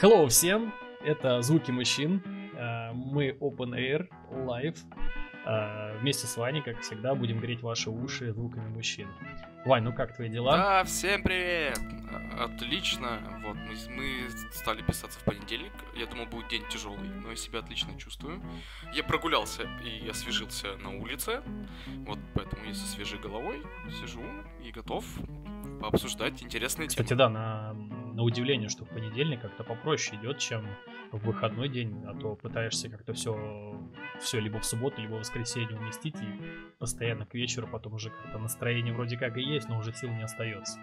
Hello всем, это Звуки мужчин. Э, мы Open Air Live. Э, вместе с Ваней, как всегда, будем греть ваши уши звуками мужчин. Вань, ну как твои дела? Да, всем привет! Отлично. Вот, мы, мы стали писаться в понедельник. Я думал, будет день тяжелый, но я себя отлично чувствую. Я прогулялся и освежился на улице. Вот поэтому я со свежей головой сижу и готов пообсуждать интересные Кстати, темы. да, на, на удивление, что в понедельник как-то попроще идет, чем в выходной день, а то пытаешься как-то все, все либо в субботу, либо в воскресенье уместить, и постоянно к вечеру потом уже как-то настроение вроде как и есть, но уже сил не остается.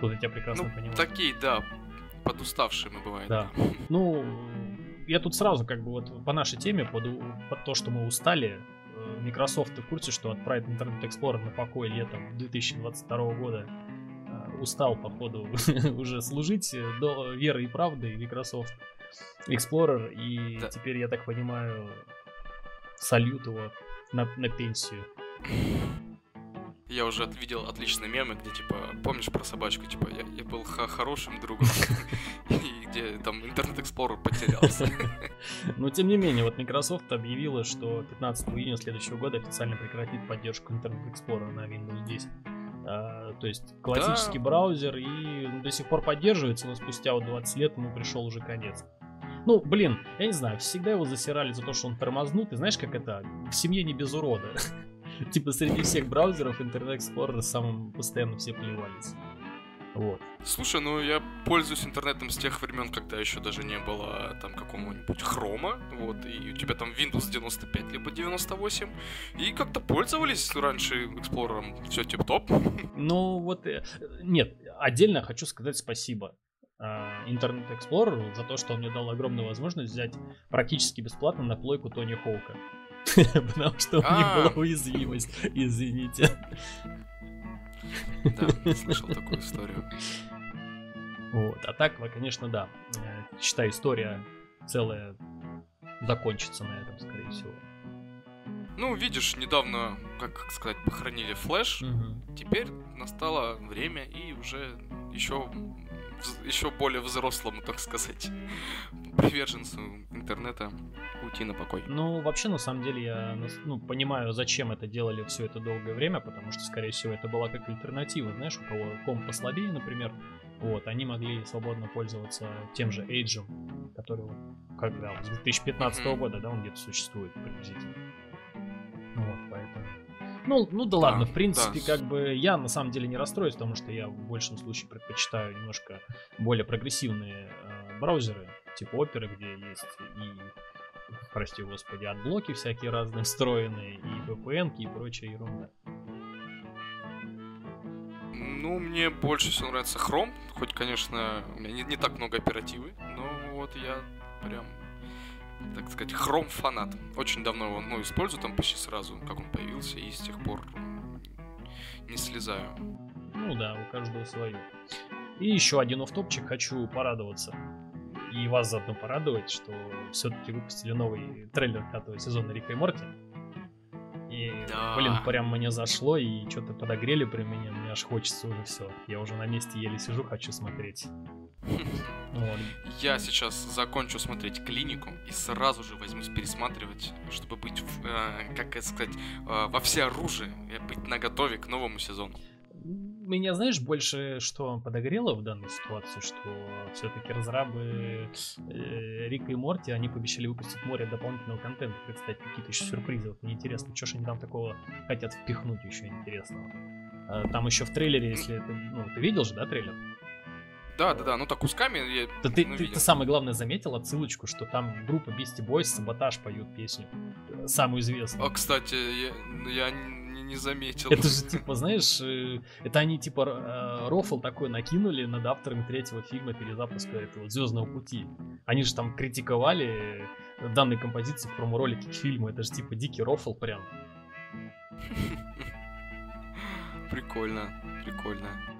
Тут я тебя прекрасно ну, понимаю. Такие, да, подуставшие мы бываем. Да. Ну, я тут сразу как бы вот по нашей теме, под, под то, что мы устали, э, Microsoft в курсе, что отправит Internet Explorer на покой летом 2022 года устал, походу, уже служить до веры и правды Microsoft Explorer, и да. теперь, я так понимаю, сольют его на, на пенсию. Я уже видел отличные мемы, где, типа, помнишь про собачку, типа, я, я был хорошим другом, и где там интернет Explorer потерялся. Но, тем не менее, вот Microsoft объявила, что 15 июня следующего года официально прекратит поддержку интернет Explorer на Windows 10. А, то есть классический да. браузер и до сих пор поддерживается, но спустя вот 20 лет ему пришел уже конец. Ну, блин, я не знаю, всегда его засирали за то, что он тормознут. И знаешь, как это? В семье не без урода. Типа среди всех браузеров Internet Explorer самым постоянно все плевались. Вот. Слушай, ну я пользуюсь интернетом с тех времен, когда еще даже не было там какого-нибудь хрома, вот, и у тебя там Windows 95 либо 98, и как-то пользовались раньше Explorer, все тип-топ. Ну вот, э, нет, отдельно хочу сказать спасибо Internet Explorer за то, что он мне дал огромную возможность взять практически бесплатно на плойку Тони Хоука. Потому что у них была а. уязвимость, извините. Да, слышал такую историю. Вот. А так, конечно, да. Считай, история целая закончится на этом, скорее всего. Ну, видишь, недавно, как сказать, похоронили флеш. Угу. Теперь настало время и уже еще еще более взрослому, так сказать, приверженцу интернета уйти на покой. Ну, вообще, на самом деле, я ну, понимаю, зачем это делали все это долгое время, потому что, скорее всего, это была как альтернатива, знаешь, у кого комп послабее, например, вот, они могли свободно пользоваться тем же Edge, который, когда, с 2015 mm-hmm. года, да, он где-то существует приблизительно. Вот, поэтому... Ну, ну да, да ладно, в принципе, да. как бы я на самом деле не расстроюсь, потому что я в большем случае предпочитаю немножко более прогрессивные э, браузеры, типа Opera, где есть и, прости господи, адблоки всякие разные встроенные, и VPN и прочая ерунда. Ну, мне больше всего нравится Chrome, хоть, конечно, у меня не, не так много оперативы, но вот я прям так сказать, хром фанат. Очень давно его ну, использую, там почти сразу, как он появился, и с тех пор не слезаю. Ну да, у каждого свое. И еще один офтопчик хочу порадоваться. И вас заодно порадовать, что все-таки выпустили новый трейлер пятого сезона Рика и Морти. И, да. блин, прям мне зашло, и что-то подогрели при мне, мне аж хочется уже все. Я уже на месте еле сижу, хочу смотреть. Я сейчас закончу смотреть клинику и сразу же возьмусь пересматривать, чтобы быть, э, как это сказать, э, во все оружие, быть наготове к новому сезону. Меня, знаешь, больше что подогрело в данной ситуации, что все-таки разрабы э, Рика и Морти, они пообещали выпустить море дополнительного контента, представить какие-то еще сюрпризы. Вот мне интересно, что же они там такого хотят впихнуть еще интересного. А, там еще в трейлере, если ты, ну, ты видел же, да, трейлер? Да, да, да, ну так кусками я да ты, ну, ты, ты самое главное заметил отсылочку, что там группа Beastie Boys Саботаж поют песню. Самую известную. А, кстати, я, я не, заметил. Это же, типа, знаешь, э, это они, типа, э, рофл такой накинули над авторами третьего фильма перезапуска этого Звездного пути. Они же там критиковали данные композиции в промо-ролике к фильму. Это же, типа, дикий рофл прям. Прикольно, прикольно.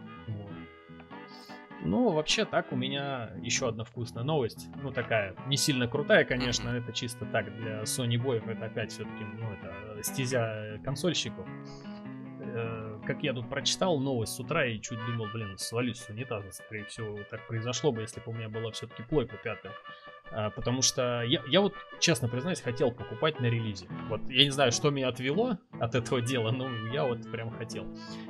Ну, вообще так у меня еще одна вкусная новость. Ну, такая, не сильно крутая, конечно, это чисто так для Sony боев. Это опять все-таки, ну, это стезя консольщиков. Э, как я тут прочитал новость с утра и чуть думал, блин, свалюсь с унитаза, скорее всего, так произошло бы, если бы у меня была все-таки плойка пятая. А, потому что я, я вот, честно признаюсь, хотел покупать на релизе. Вот я не знаю, что меня отвело от этого дела, но я вот прям хотел.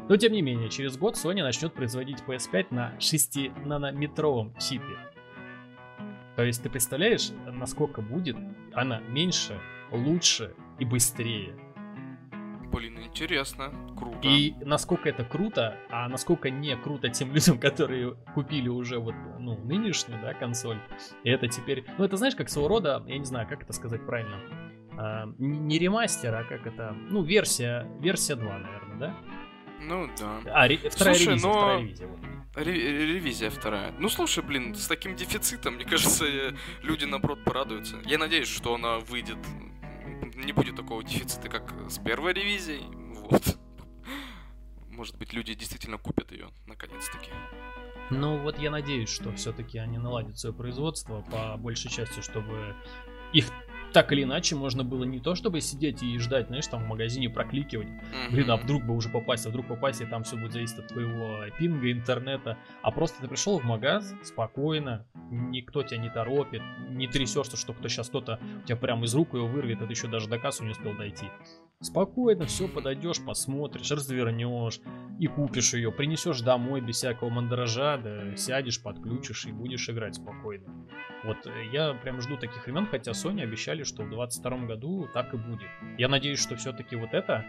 Но тем не менее, через год Sony начнет производить PS5 на 6-нанометровом чипе. То есть ты представляешь, насколько будет она меньше, лучше и быстрее. Блин, интересно, круто. И насколько это круто, а насколько не круто тем людям, которые купили уже вот, ну, нынешнюю, да, консоль. И это теперь, ну, это знаешь, как своего рода, я не знаю, как это сказать правильно, а, не ремастер, а как это, ну, версия, версия 2, наверное, да? Ну, да. А, ре, вторая Слушай, ревизия, но... вторая ревизия. Вот. Ревизия вторая. Ну слушай, блин, с таким дефицитом, мне кажется, люди наоборот порадуются. Я надеюсь, что она выйдет. Не будет такого дефицита, как с первой ревизией. Вот. Может быть, люди действительно купят ее, наконец-таки. Ну вот я надеюсь, что все-таки они наладят свое производство по большей части, чтобы их так или иначе можно было не то, чтобы сидеть и ждать, знаешь, там в магазине прокликивать. Блин, а вдруг бы уже попасть, а вдруг попасть, и там все будет зависеть от твоего пинга, интернета. А просто ты пришел в магаз спокойно, никто тебя не торопит, не трясешься, что кто сейчас кто-то у тебя прямо из рук ее вырвет, а ты еще даже до кассы не успел дойти. Спокойно все подойдешь, посмотришь, развернешь и купишь ее, принесешь домой без всякого мандража, да сядешь, подключишь и будешь играть спокойно. Вот э, я прям жду таких времен, хотя Sony обещали, что в 22 году так и будет. Я надеюсь, что все-таки вот эта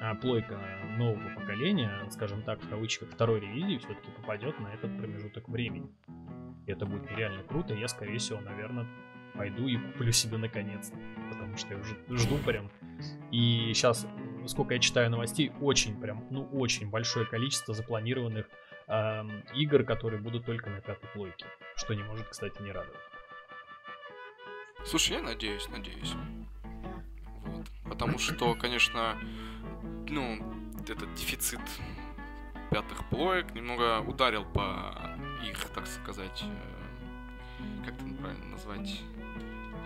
а, плойка нового поколения, скажем так, в кавычках второй ревизии, все-таки попадет на этот промежуток времени. И это будет нереально круто, и я, скорее всего, наверное, пойду и куплю себе наконец-то. Потому что я уже жду прям. И сейчас, сколько я читаю новостей, очень прям, ну очень большое количество запланированных эм, игр, которые будут только на пятой плойке. Что не может, кстати, не радовать. Слушай, я надеюсь, надеюсь. Вот. Потому что, конечно, ну, этот дефицит пятых плоек немного ударил по их, так сказать, э, как это правильно назвать,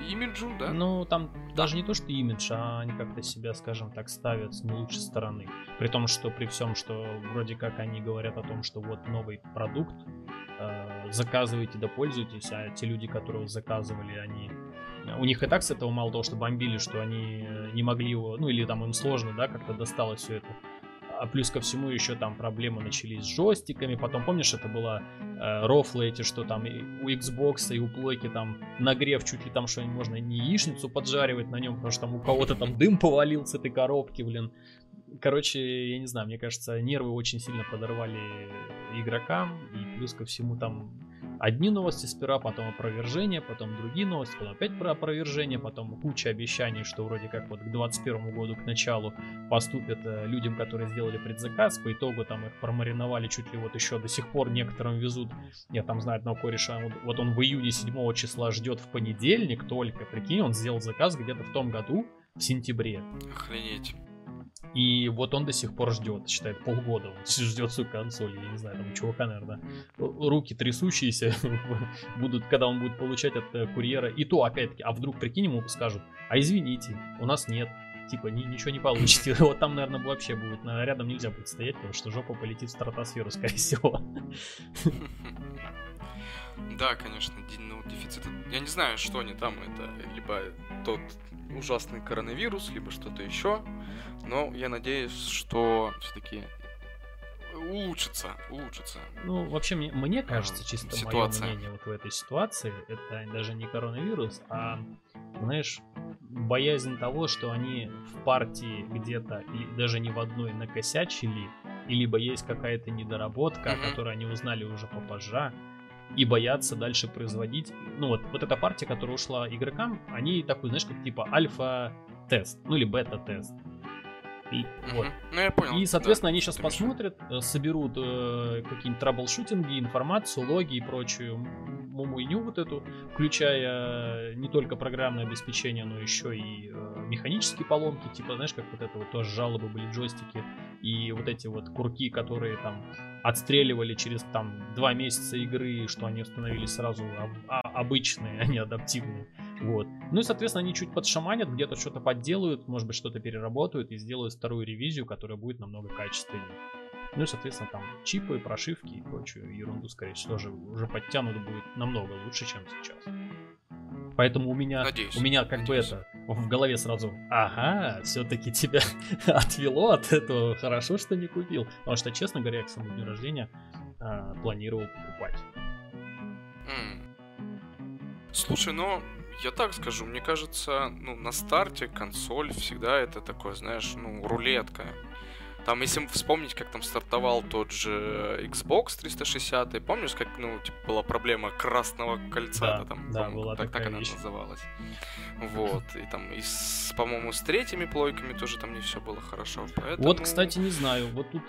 имиджу, да? Ну, там даже не то, что имидж, а они как-то себя, скажем так, ставят с не лучшей стороны. При том, что при всем, что вроде как они говорят о том, что вот новый продукт, э, заказывайте да пользуйтесь, а те люди, которые заказывали, они у них и так с этого мало того, что бомбили, что они э, не могли его, ну или там им сложно, да, как-то досталось все это а плюс ко всему еще там проблемы начались с джойстиками. Потом, помнишь, это было э, рофлы эти, что там у Xbox и у плойки там нагрев чуть ли там что можно не яичницу поджаривать на нем, потому что там у кого-то там дым повалил с этой коробки, блин. Короче, я не знаю, мне кажется, нервы очень сильно подорвали игрокам, и плюс ко всему там одни новости сперва, потом опровержение, потом другие новости, потом опять про опровержение, потом куча обещаний, что вроде как вот к 2021 году, к началу поступят э, людям, которые сделали предзаказ, по итогу там их промариновали чуть ли вот еще до сих пор некоторым везут, я там знаю одного кореша, вот он в июне 7 числа ждет в понедельник только, прикинь, он сделал заказ где-то в том году, в сентябре. Охренеть. И вот он до сих пор ждет, считает полгода, он ждет свою консоль, я не знаю, там у чувака, наверное, руки трясущиеся будут, когда он будет получать от э, курьера. И то, опять-таки, а вдруг, прикинь, ему скажут, а извините, у нас нет, типа, ни, ничего не получите. Вот там, наверное, вообще будет, рядом нельзя будет стоять, потому что жопа полетит в стратосферу, скорее всего. Да, конечно, ну, дефицит. Я не знаю, что они там, это либо тот ужасный коронавирус, либо что-то еще. Но я надеюсь, что все-таки улучшится, улучшится. Ну, вообще, мне, мне кажется, чисто ситуация. мое мнение вот в этой ситуации, это даже не коронавирус, а, знаешь, боязнь того, что они в партии где-то и даже не в одной накосячили, и либо есть какая-то недоработка, mm-hmm. о которой они узнали уже попозже, и боятся дальше производить. Ну вот, вот эта партия, которая ушла игрокам, они такой, знаешь, как типа альфа-тест, ну или бета-тест. И, вот. Ну, я понял. И, соответственно, да, они сейчас посмотрят, э, соберут э, какие-нибудь траблшутинги, информацию, логи и прочую мумуйню вот эту, включая не только программное обеспечение, но еще и э, механические поломки, типа, знаешь, как вот это вот тоже жалобы были джойстики, и вот эти вот курки, которые там отстреливали через там два месяца игры, что они становились сразу об- а- обычные, а не адаптивные. Вот. Ну и, соответственно, они чуть подшаманят, где-то что-то подделают, может быть, что-то переработают и сделают вторую ревизию, которая будет намного качественнее. Ну и, соответственно, там чипы, прошивки и прочую ерунду, скорее всего, тоже уже подтянут будет намного лучше, чем сейчас. Поэтому у меня, Надеюсь, у меня как надеюсь. бы это в голове сразу, ага, все-таки тебя отвело от этого, хорошо, что не купил. Потому что, честно говоря, я к самому дню рождения а, планировал покупать. М. Слушай, ну, я так скажу, мне кажется, ну, на старте консоль всегда это такое, знаешь, ну, рулетка. Там, если вспомнить, как там стартовал тот же Xbox 360, помнишь, как, ну, типа, была проблема красного кольца, Да, там, да, была так, так она вещь. называлась. Вот, и там, и с, по-моему, с третьими плойками тоже там не все было хорошо, поэтому... Вот, кстати, не знаю, вот тут,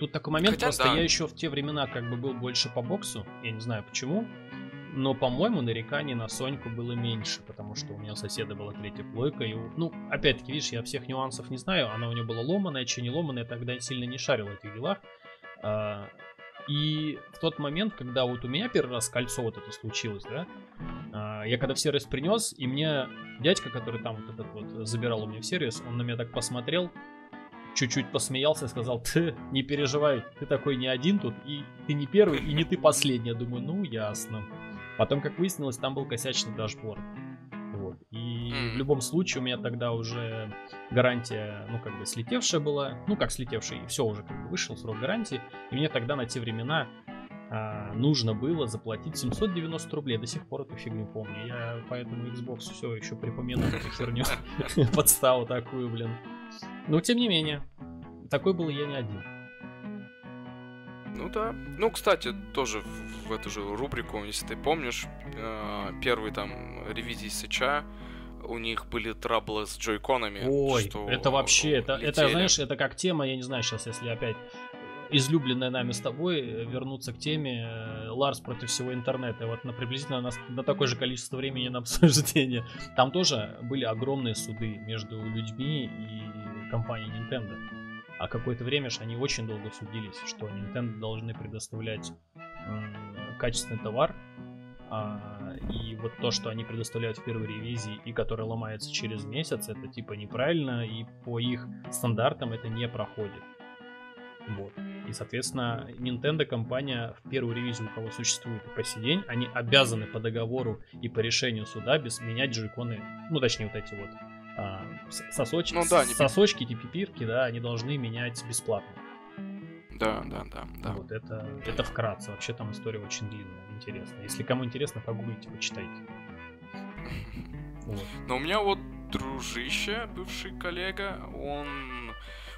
тут такой момент, Хотя просто да. я еще в те времена как бы был больше по боксу, я не знаю почему, но, по-моему, нареканий на Соньку было меньше, потому что у меня у соседа была третья плойка, и, ну, опять-таки, видишь, я всех нюансов не знаю, она у нее была ломаная, че не ломаная, я тогда сильно не шарил в этих делах, А, и в тот момент, когда вот у меня первый раз кольцо вот это случилось, да, а, я когда в сервис принес, и мне дядька, который там вот этот вот забирал у меня в сервис, он на меня так посмотрел, чуть-чуть посмеялся и сказал, ты не переживай, ты такой не один тут, и ты не первый, и не ты последний. Я думаю, ну ясно. Потом, как выяснилось, там был косячный дашборд. Вот. И в любом случае у меня тогда уже гарантия, ну, как бы слетевшая была. Ну, как слетевшая, и все уже как бы вышел срок гарантии. И мне тогда на те времена а, нужно было заплатить 790 рублей. До сих пор эту фигню помню. Я поэтому Xbox все еще припоминаю эту херню. Подставу такую, блин. Но тем не менее, такой был я не один. Ну да. Ну, кстати, тоже в, эту же рубрику, если ты помнишь, э, первый там ревизии Сыча, у них были траблы с джойконами. Ой, что это вообще, это, это, знаешь, это как тема, я не знаю, сейчас, если опять излюбленная нами с тобой э, вернуться к теме э, Ларс против всего интернета. Вот на приблизительно на, на такое же количество времени на обсуждение. Там тоже были огромные суды между людьми и компанией Nintendo. А какое-то время же они очень долго судились, что Nintendo должны предоставлять качественный товар, а, и вот то, что они предоставляют в первой ревизии и которое ломается через месяц, это типа неправильно, и по их стандартам это не проходит. Вот. И, соответственно, Nintendo компания в первую ревизию, у кого существует по сей день, они обязаны по договору и по решению суда без менять джойконы, ну, точнее, вот эти вот а, сосоч- Ну да, они- сосочки, эти пипирки, да, они должны менять бесплатно. Да, да, да, да. Вот это, это вкратце. Вообще там история очень длинная, интересная. Если кому интересно, погуглите, почитайте. Вот. Но у меня вот дружище, бывший коллега, он...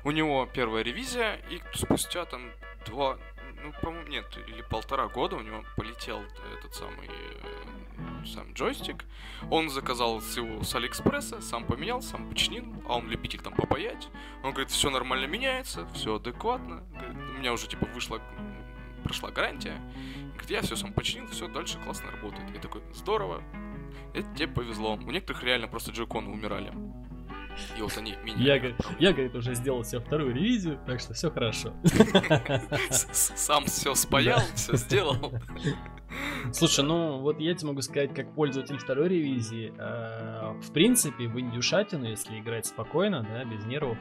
У него первая ревизия, и спустя там два... Ну, по-моему, нет, или полтора года у него полетел этот самый э, сам джойстик. Он заказал его с Алиэкспресса, сам поменял, сам починил, а он любитель там попаять. Он говорит, все нормально меняется, все адекватно. Говорит, у меня уже типа вышла, прошла гарантия. Говорит, я все сам починил, все дальше классно работает. Я такой, здорово, это тебе повезло. У некоторых реально просто джойконы умирали. И вот они меняли. Я, говорит, я, говорит, уже сделал себе вторую ревизию, так что все хорошо. Сам все спаял, все сделал. Слушай, ну вот я тебе могу сказать, как пользователь второй ревизии, э, в принципе, в индюшатину, если играть спокойно, да, без нервов,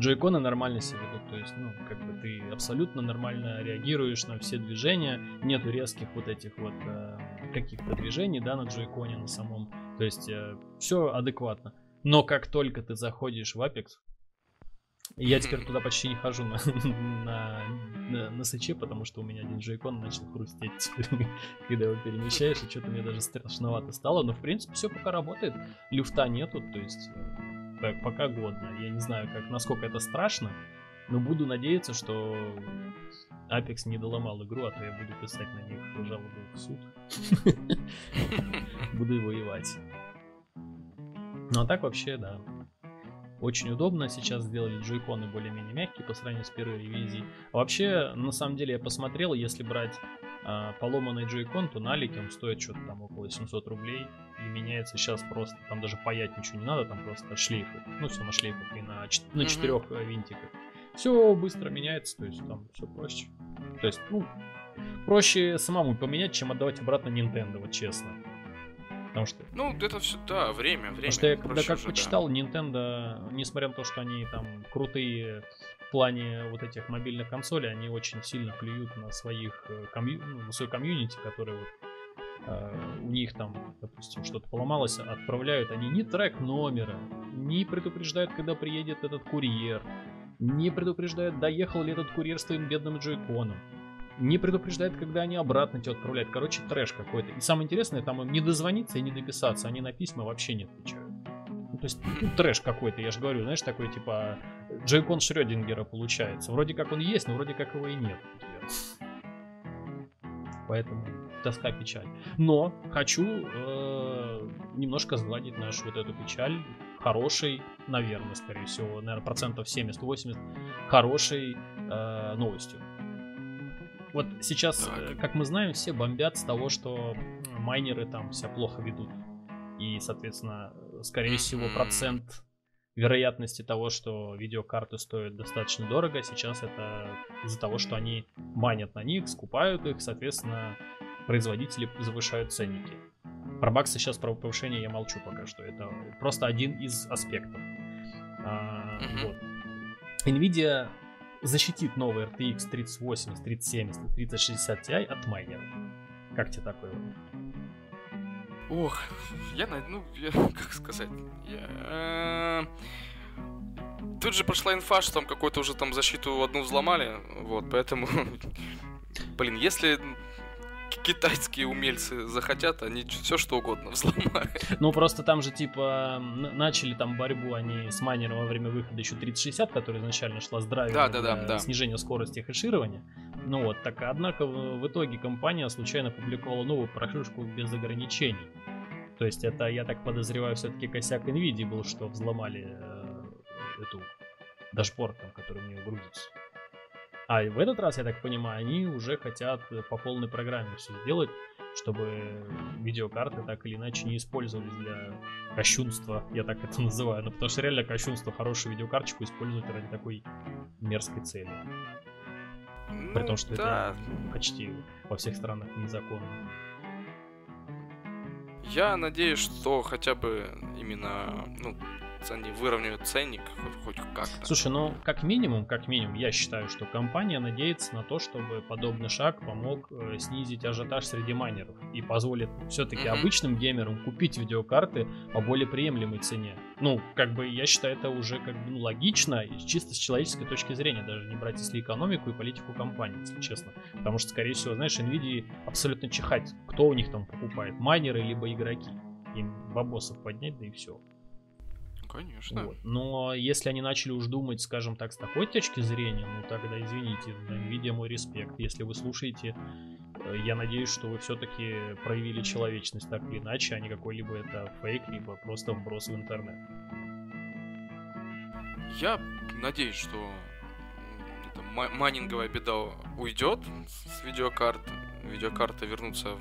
джойконы нормально себя ведут, то есть, ну, как бы ты абсолютно нормально реагируешь на все движения, нету резких вот этих вот э, каких-то движений, да, на джойконе на самом, то есть все адекватно. Но как только ты заходишь в Apex, я теперь туда почти не хожу на, на, на, на сыче, потому что у меня один джойкон начал хрустеть когда его перемещаешь, и что-то мне даже страшновато стало. Но в принципе все пока работает, люфта нету, то есть э, пока годно. Я не знаю, как, насколько это страшно, но буду надеяться, что Apex не доломал игру, а то я буду писать на них жалобу в суд. Буду и воевать. Ну а так вообще, да. Очень удобно. Сейчас сделали джойконы более-менее мягкие по сравнению с первой ревизией. А вообще, на самом деле, я посмотрел, если брать а, поломанный джойкон, то на Алике он стоит что-то там около 700 рублей. И меняется сейчас просто, там даже паять ничего не надо, там просто шлейфы. Ну, все на шлейфах и на, на четырех э, винтиках. Все быстро меняется, то есть там все проще. То есть, ну, проще самому поменять, чем отдавать обратно Nintendo, вот честно. Потому что... Ну, это все, да, время, время. Потому что я когда как же, почитал, да. Nintendo, несмотря на то, что они там крутые в плане вот этих мобильных консолей, они очень сильно плюют на своих э, комью... ну, свой комьюнити, который вот Uh, у них там, допустим, что-то поломалось, отправляют они ни трек номера, не предупреждают, когда приедет этот курьер, не предупреждают, доехал ли этот курьер с твоим бедным джойконом не предупреждает, когда они обратно тебя отправляют. Короче, трэш какой-то. И самое интересное, там им не дозвониться и не дописаться. Они на письма вообще не отвечают. Ну, то есть, ну, трэш какой-то, я же говорю, знаешь, такой типа Джейкон Шрёдингера получается. Вроде как он есть, но вроде как его и нет. Поэтому тоска, печаль. Но хочу э, немножко сгладить нашу вот эту печаль хорошей, наверное, скорее всего, наверное, процентов 70-80, хорошей э, новостью. Вот сейчас, так. Э, как мы знаем, все бомбят с того, что майнеры там себя плохо ведут. И, соответственно, скорее всего, процент вероятности того, что видеокарты стоят достаточно дорого, сейчас это из-за того, что они майнят на них, скупают их, соответственно, производители завышают ценники. Про баксы сейчас, про повышение я молчу пока что. Это просто один из аспектов. А, вот. Nvidia защитит новый RTX 3080, 3070 3060 Ti от майнера. Как тебе такое? Ох, я, ну, я, как сказать, я... Тут же прошла инфа, что там какую-то уже там защиту одну взломали, вот, поэтому, блин, если китайские умельцы захотят, они все что угодно взломают. Ну, просто там же, типа, начали там борьбу они с майнером во время выхода еще 3060, которая изначально шла с драйвером да, да, да, да. скорости хэширования. Ну вот, так, однако в, в итоге компания случайно публиковала новую прошивку без ограничений. То есть это, я так подозреваю, все-таки косяк NVIDIA был, что взломали э, эту дашборд, там, который у нее грузится. А в этот раз, я так понимаю, они уже хотят э, по полной программе все сделать, чтобы видеокарты так или иначе не использовались для кощунства, я так это называю. Ну, потому что реально кощунство хорошую видеокарточку использовать ради такой мерзкой цели. Ну, При том, что да. это почти во всех странах незаконно. Я надеюсь, что хотя бы именно ну, они выровняют ценник хоть, хоть как-то. Слушай, ну как минимум, как минимум, я считаю, что компания надеется на то, чтобы подобный шаг помог э, снизить ажиотаж среди майнеров и позволит все-таки mm-hmm. обычным геймерам купить видеокарты по более приемлемой цене. Ну, как бы я считаю это уже как бы ну, логично чисто с человеческой точки зрения, даже не брать если экономику и политику компании, если честно. Потому что, скорее всего, знаешь, Nvidia абсолютно чихать, кто у них там покупает, майнеры либо игроки. Им бабосов поднять, да и все. Конечно. Вот. Но если они начали уж думать, скажем так, с такой точки зрения, ну тогда извините, видя мой респект. Если вы слушаете, э, я надеюсь, что вы все-таки проявили человечность так или иначе, а не какой-либо это фейк, либо просто вброс в интернет. Я надеюсь, что это майнинговая беда уйдет с видеокарт. Видеокарты вернутся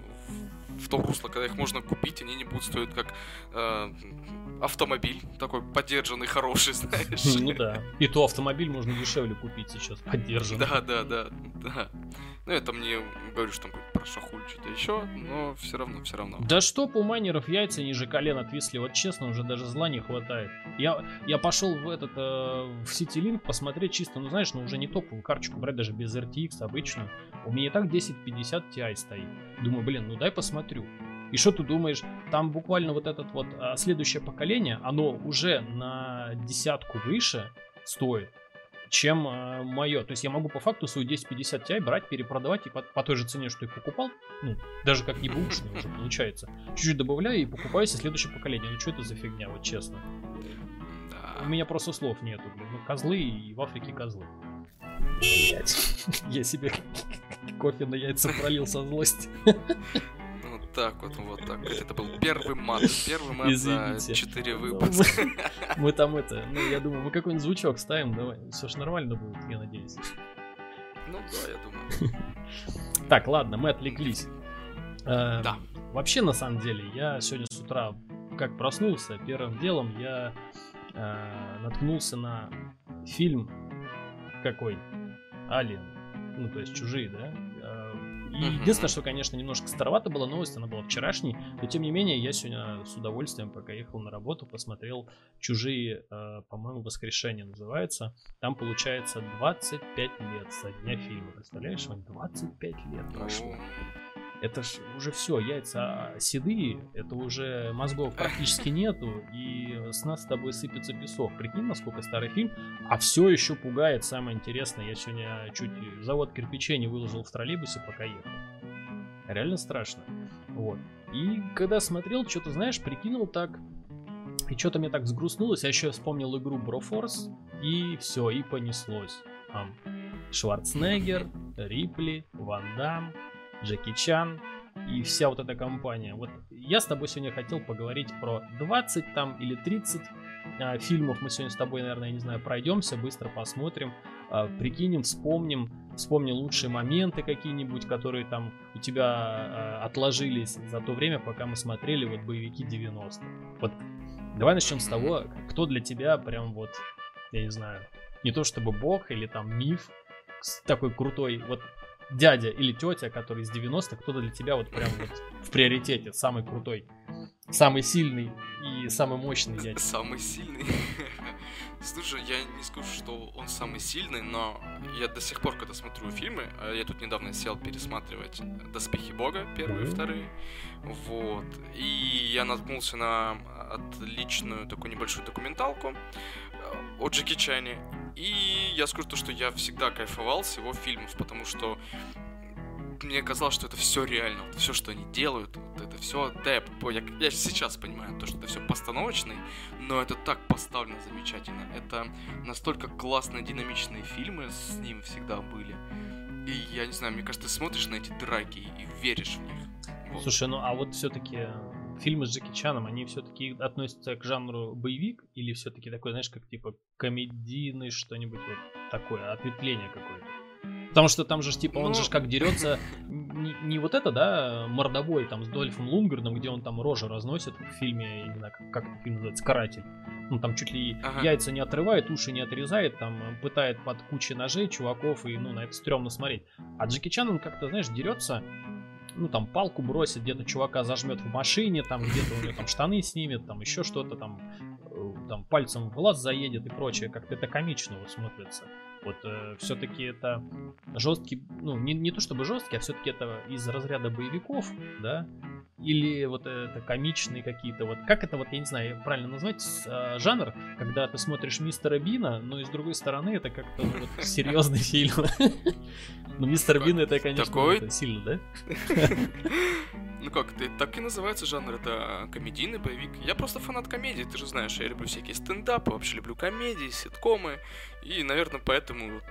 в, в то русло, когда их можно купить, они не будут стоить как э, автомобиль такой поддержанный, хороший, знаешь. Ну да. И то автомобиль можно дешевле купить сейчас, поддержанный. Да, да, да, да. Ну, это мне, говорю, что там про шахуль что-то еще, но все равно, все равно. Да что у майнеров яйца ниже колен отвисли, вот честно, уже даже зла не хватает. Я, я пошел в этот, э, в Citylink посмотреть чисто, ну знаешь, ну уже не топовую карточку брать, даже без RTX обычную. У меня и так 1050 Ti стоит. Думаю, блин, ну дай посмотрю. И что ты думаешь, там буквально вот этот вот а, следующее поколение, оно уже на десятку выше стоит, чем а, мое. То есть я могу по факту свою 1050 Ti брать, перепродавать и по, по той же цене, что и покупал, ну, даже как не бушный уже получается. Чуть-чуть добавляю и покупаю себе следующее поколение. Ну что это за фигня, вот честно. У меня просто слов нету, блин. Ну, козлы и в Африке козлы. Я себе кофе на яйца пролил со злости так вот, вот так. Это был первый мат. Первый мат Извините. за 4 выпуска. Мы, там это, ну я думаю, мы какой-нибудь звучок ставим, давай. Все ж нормально будет, я надеюсь. Ну да, я думаю. Так, ладно, мы отвлеклись. Э, да. Вообще, на самом деле, я сегодня с утра, как проснулся, первым делом я э, наткнулся на фильм какой? Алien. Ну, то есть чужие, да? И единственное, что, конечно, немножко старовато была новость, она была вчерашней, но тем не менее я сегодня с удовольствием, пока ехал на работу, посмотрел «Чужие», э, по-моему, «Воскрешение» называется. Там, получается, 25 лет со дня фильма. Представляешь, Вань, 25 лет прошло. Это ж уже все, яйца седые, это уже мозгов практически нету, и с нас с тобой сыпется песок. Прикинь, насколько старый фильм, а все еще пугает. Самое интересное, я сегодня чуть завод кирпичей не выложил в троллейбусе, пока ехал. Реально страшно. Вот. И когда смотрел, что-то, знаешь, прикинул так, и что-то мне так взгрустнулось, я еще вспомнил игру Брофорс, и все, и понеслось. Там Рипли, Ван Дам, Джеки Чан и вся вот эта компания. Вот я с тобой сегодня хотел поговорить про 20 там или 30 а, фильмов. Мы сегодня с тобой, наверное, я не знаю, пройдемся, быстро посмотрим, а, прикинем, вспомним, вспомним лучшие моменты какие-нибудь, которые там у тебя а, отложились за то время, пока мы смотрели вот боевики 90-х. Вот давай начнем с того, кто для тебя прям вот, я не знаю, не то чтобы бог или там миф, такой крутой. Вот дядя или тетя, который из 90-х, кто-то для тебя вот прям вот в приоритете, самый крутой, самый сильный и самый мощный дядя. Самый сильный? Слушай, я не скажу, что он самый сильный, но я до сих пор, когда смотрю фильмы, а я тут недавно сел пересматривать «Доспехи Бога», первые и вторые, вот, и я наткнулся на отличную такую небольшую документалку э, о Джеки Чане, и я скажу то, что я всегда кайфовал с его фильмов, потому что мне казалось, что это все реально, вот все, что они делают, вот это все, да, я, я, сейчас понимаю, то, что это все постановочный, но это так поставлено замечательно, это настолько классные, динамичные фильмы с ним всегда были, и я не знаю, мне кажется, ты смотришь на эти драки и веришь в них. Вот. Слушай, ну а вот все-таки фильмы с Джеки Чаном, они все-таки относятся к жанру боевик или все-таки такой, знаешь, как типа комедийный что-нибудь вот такое, ответвление какое-то? Потому что там же, типа, он ну... же как дерется не, не вот это, да, мордобой там с Дольфом Лунгерном, где он там рожи разносит в фильме, знаю, как, как фильм называется, «Каратель». Ну, там чуть ли ага. яйца не отрывает, уши не отрезает, там пытает под кучей ножей чуваков, и, ну, на это стрёмно смотреть. А Джеки Чан, он как-то, знаешь, дерется, ну, там, палку бросит, где-то чувака зажмет в машине, там, где-то у него там штаны снимет, там, еще что-то, там, э, там, пальцем в глаз заедет и прочее. Как-то это комично вот смотрится. Вот э, все-таки это жесткий, ну, не, не то чтобы жесткий, а все-таки это из разряда боевиков, да, или вот это комичные какие-то, вот как это вот, я не знаю, правильно назвать, э, жанр, когда ты смотришь Мистера Бина, но и с другой стороны это как-то вот, серьезный фильм. Ну, Мистер Бин это, конечно, сильно, да? Ну как, это так и называется жанр, это комедийный боевик. Я просто фанат комедии, ты же знаешь, я люблю всякие стендапы, вообще люблю комедии, ситкомы, и, наверное, поэтому вот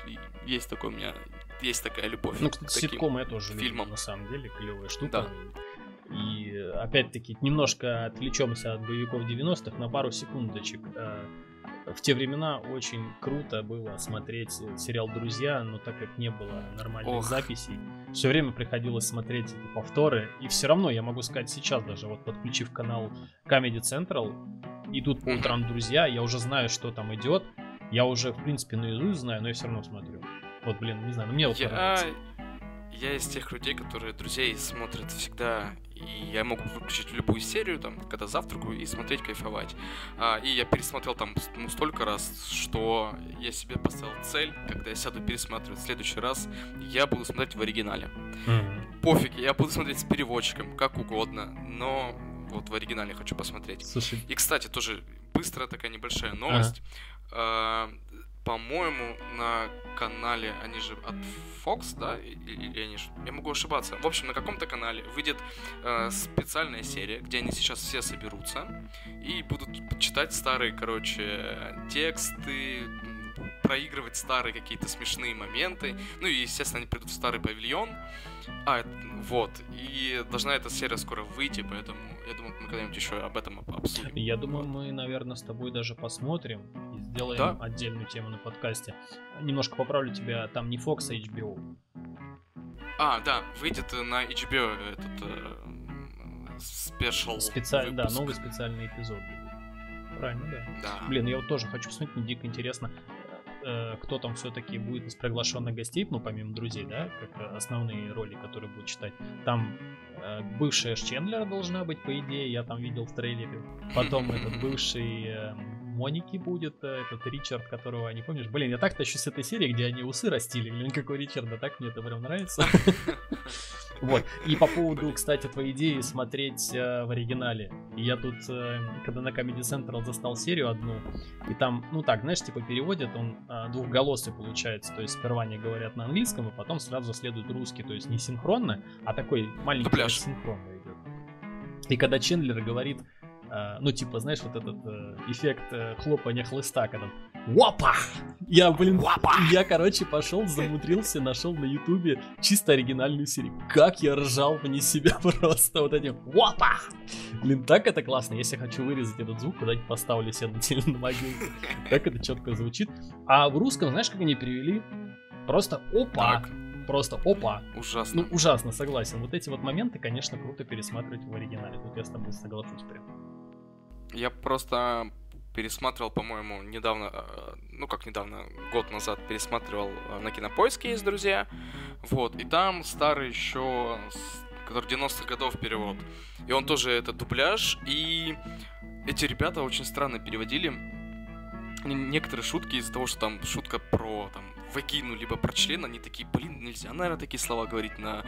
есть такой у меня, есть такая любовь. Ну, кстати, ситкомы я тоже фильмам. люблю, на самом деле, клевая штука. Да. И опять-таки немножко отвлечемся от боевиков 90-х на пару секундочек. Э, в те времена очень круто было смотреть сериал «Друзья», но так как не было нормальных Ох. записей, все время приходилось смотреть эти повторы. И все равно, я могу сказать сейчас даже, вот подключив канал Comedy Central, идут по утрам «Друзья», я уже знаю, что там идет, я уже, в принципе, наизусть знаю, но я все равно смотрю. Вот, блин, не знаю, но мне вот я... нравится. Я из тех людей, которые друзей смотрят всегда и я могу выключить любую серию, там, когда завтракаю, и смотреть, кайфовать. А, и я пересмотрел там ну, столько раз, что я себе поставил цель, когда я сяду пересматривать в следующий раз, я буду смотреть в оригинале. Mm-hmm. Пофиг, я буду смотреть с переводчиком, как угодно, но вот в оригинале хочу посмотреть. Слушай. И, кстати, тоже быстрая такая небольшая новость. Ага. По-моему, на канале, они же от Fox, да, или они же, я могу ошибаться. В общем, на каком-то канале выйдет э, специальная серия, где они сейчас все соберутся и будут читать старые, короче, тексты, проигрывать старые какие-то смешные моменты. Ну и, естественно, они придут в старый павильон. А, вот. И должна эта серия скоро выйти, поэтому я думаю, мы когда-нибудь еще об этом обсудим. Я думаю, мы, наверное, с тобой даже посмотрим и сделаем да? отдельную тему на подкасте. Немножко поправлю тебя, там не Fox, а HBO. А, да, выйдет на HBO этот э, спешл. Специально, да, новый специальный эпизод. Правильно, да. Да. Блин, я вот тоже хочу посмотреть, мне дико интересно. Э, кто там все-таки будет из приглашенных гостей, ну, помимо друзей, да, как основные роли, которые будут читать. Там э, бывшая Чендлера должна быть, по идее, я там видел в трейлере. Потом этот бывший э, Моники будет, э, этот Ричард, которого не помнишь. Блин, я так тащу с этой серии, где они усы растили. Блин, какой Ричарда, так мне это прям нравится. Вот. И по поводу, кстати, твоей идеи смотреть э, в оригинале. Я тут, э, когда на Comedy Central застал серию одну, и там, ну так, знаешь, типа переводят, он э, двухголосый получается. То есть сперва они говорят на английском, и потом сразу следует русский. То есть не синхронно, а такой маленький синхронно идет. И когда Чендлер говорит, э, ну типа, знаешь, вот этот э, эффект э, хлопания хлыста, когда Вапа! Я, блин, Вапа! я, короче, пошел, замудрился, нашел на ютубе чисто оригинальную серию. Как я ржал вне себя просто вот этим Вапа! Блин, так это классно. Если я хочу вырезать этот звук, куда-нибудь поставлю себе на, теле, на могилку. Так это четко звучит. А в русском, знаешь, как они перевели? Просто опа! Так. Просто опа. Ужасно. Ну, ужасно, согласен. Вот эти вот моменты, конечно, круто пересматривать в оригинале. Тут я с тобой соглашусь прям. Я просто пересматривал, по-моему, недавно, э, ну как недавно, год назад пересматривал э, на Кинопоиске есть друзья, вот, и там старый еще, который 90-х годов перевод, и он тоже это дубляж, и эти ребята очень странно переводили. Некоторые шутки из-за того, что там шутка про там вагину, либо про член, они такие, блин, нельзя, наверное, такие слова говорить на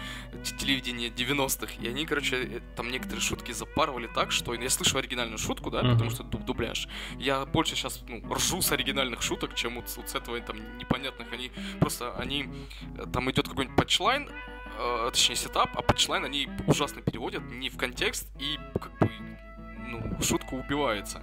телевидении 90-х. И они, короче, э, там некоторые шутки запарывали так, что я слышу оригинальную шутку, да, mm-hmm. потому что дуб дубляж. Я больше сейчас ну, ржу с оригинальных шуток, чем вот, вот с этого там непонятных. Они просто, они, э, там идет какой-нибудь punchline, э, точнее setup, а punchline они ужасно переводят не в контекст и как бы, ну, шутка убивается.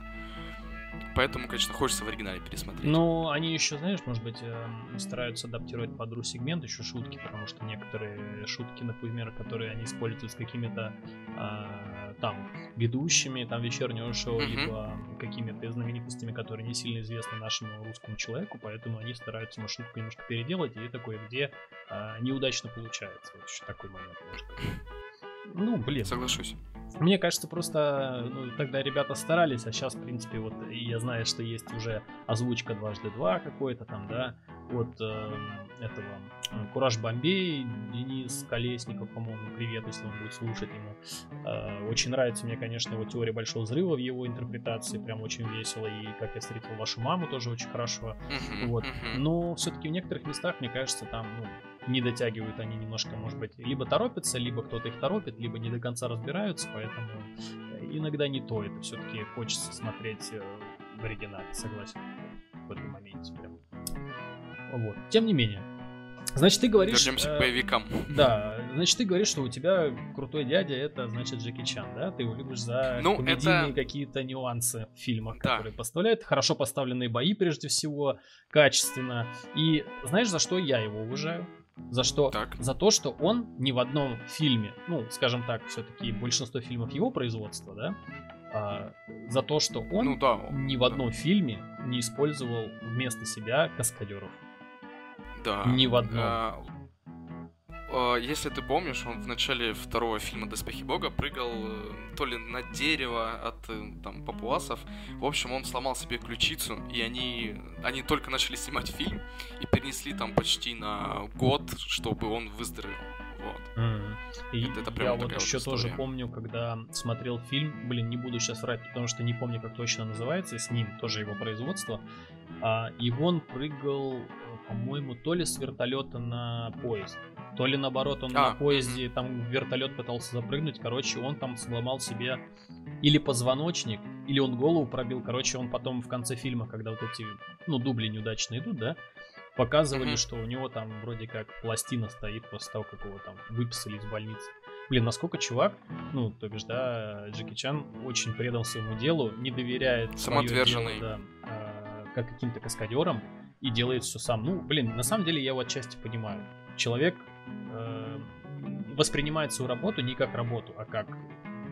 Поэтому, конечно, хочется в оригинале пересмотреть. Ну, они еще, знаешь, может быть, эм, стараются адаптировать под ру-сегмент еще шутки, потому что некоторые шутки, например, которые они используют с какими-то э, там ведущими, там вечернего шоу, mm-hmm. либо какими-то знаменитостями, которые не сильно известны нашему русскому человеку, поэтому они стараются на шутку немножко переделать, и такое, где э, неудачно получается. Вот еще такой момент может быть. Ну, блин. Соглашусь. Мне кажется, просто ну, тогда ребята старались, а сейчас, в принципе, вот я знаю, что есть уже озвучка дважды два какой-то там, да, от э, этого э, Кураж Бомбей, Денис Колесников, по-моему, привет, если он будет слушать ему. Э, очень нравится мне, конечно, его теория большого взрыва в его интерпретации, прям очень весело, и как я встретил вашу маму тоже очень хорошо. Вот. Но все-таки в некоторых местах, мне кажется, там, ну, не дотягивают они немножко, может быть, либо торопятся, либо кто-то их торопит, либо не до конца разбираются, поэтому иногда не то, это все-таки хочется смотреть э, в оригинале, согласен в этом моменте прям. Вот. Тем не менее, Значит, ты говоришь... Вернемся э, к боевикам. Да, значит, ты говоришь, что у тебя крутой дядя, это, значит, Джеки Чан, да? Ты его любишь за ну, комедийные это... какие-то нюансы в фильмах, да. которые поставляет. Хорошо поставленные бои, прежде всего, качественно. И знаешь, за что я его уважаю? За что? Так. За то, что он ни в одном фильме, ну, скажем так, все-таки большинство фильмов его производства, да, а, за то, что он ну, да, ни в одном да. фильме не использовал вместо себя каскадеров. Да. Ни в одном. А, если ты помнишь, он в начале второго фильма «Доспехи Бога» прыгал э, то ли на дерево от э, там, папуасов. В общем, он сломал себе ключицу, и они, они только начали снимать фильм и перенесли там почти на год, чтобы он выздоровел. Вот. Mm. И это, это прям я вот еще вот тоже помню, когда смотрел фильм, блин, не буду сейчас врать, потому что не помню, как точно называется, с ним тоже его производство. А, и он прыгал, э, по-моему, то ли с вертолета на поезд, то ли наоборот он а. на поезде там в вертолет пытался запрыгнуть. Короче, он там сломал себе или позвоночник, или он голову пробил. Короче, он потом в конце фильма, когда вот эти, ну, дубли неудачно идут, да, показывали, mm-hmm. что у него там вроде как пластина стоит после того, как его там выписали из больницы. Блин, насколько чувак, ну, то бишь, да, Джеки Чан очень предан своему делу, не доверяет Самоотверженный. Дело, да, а, как каким-то каскадерам и делает все сам. Ну, блин, на самом деле я его отчасти понимаю. Человек э, воспринимает свою работу не как работу, а как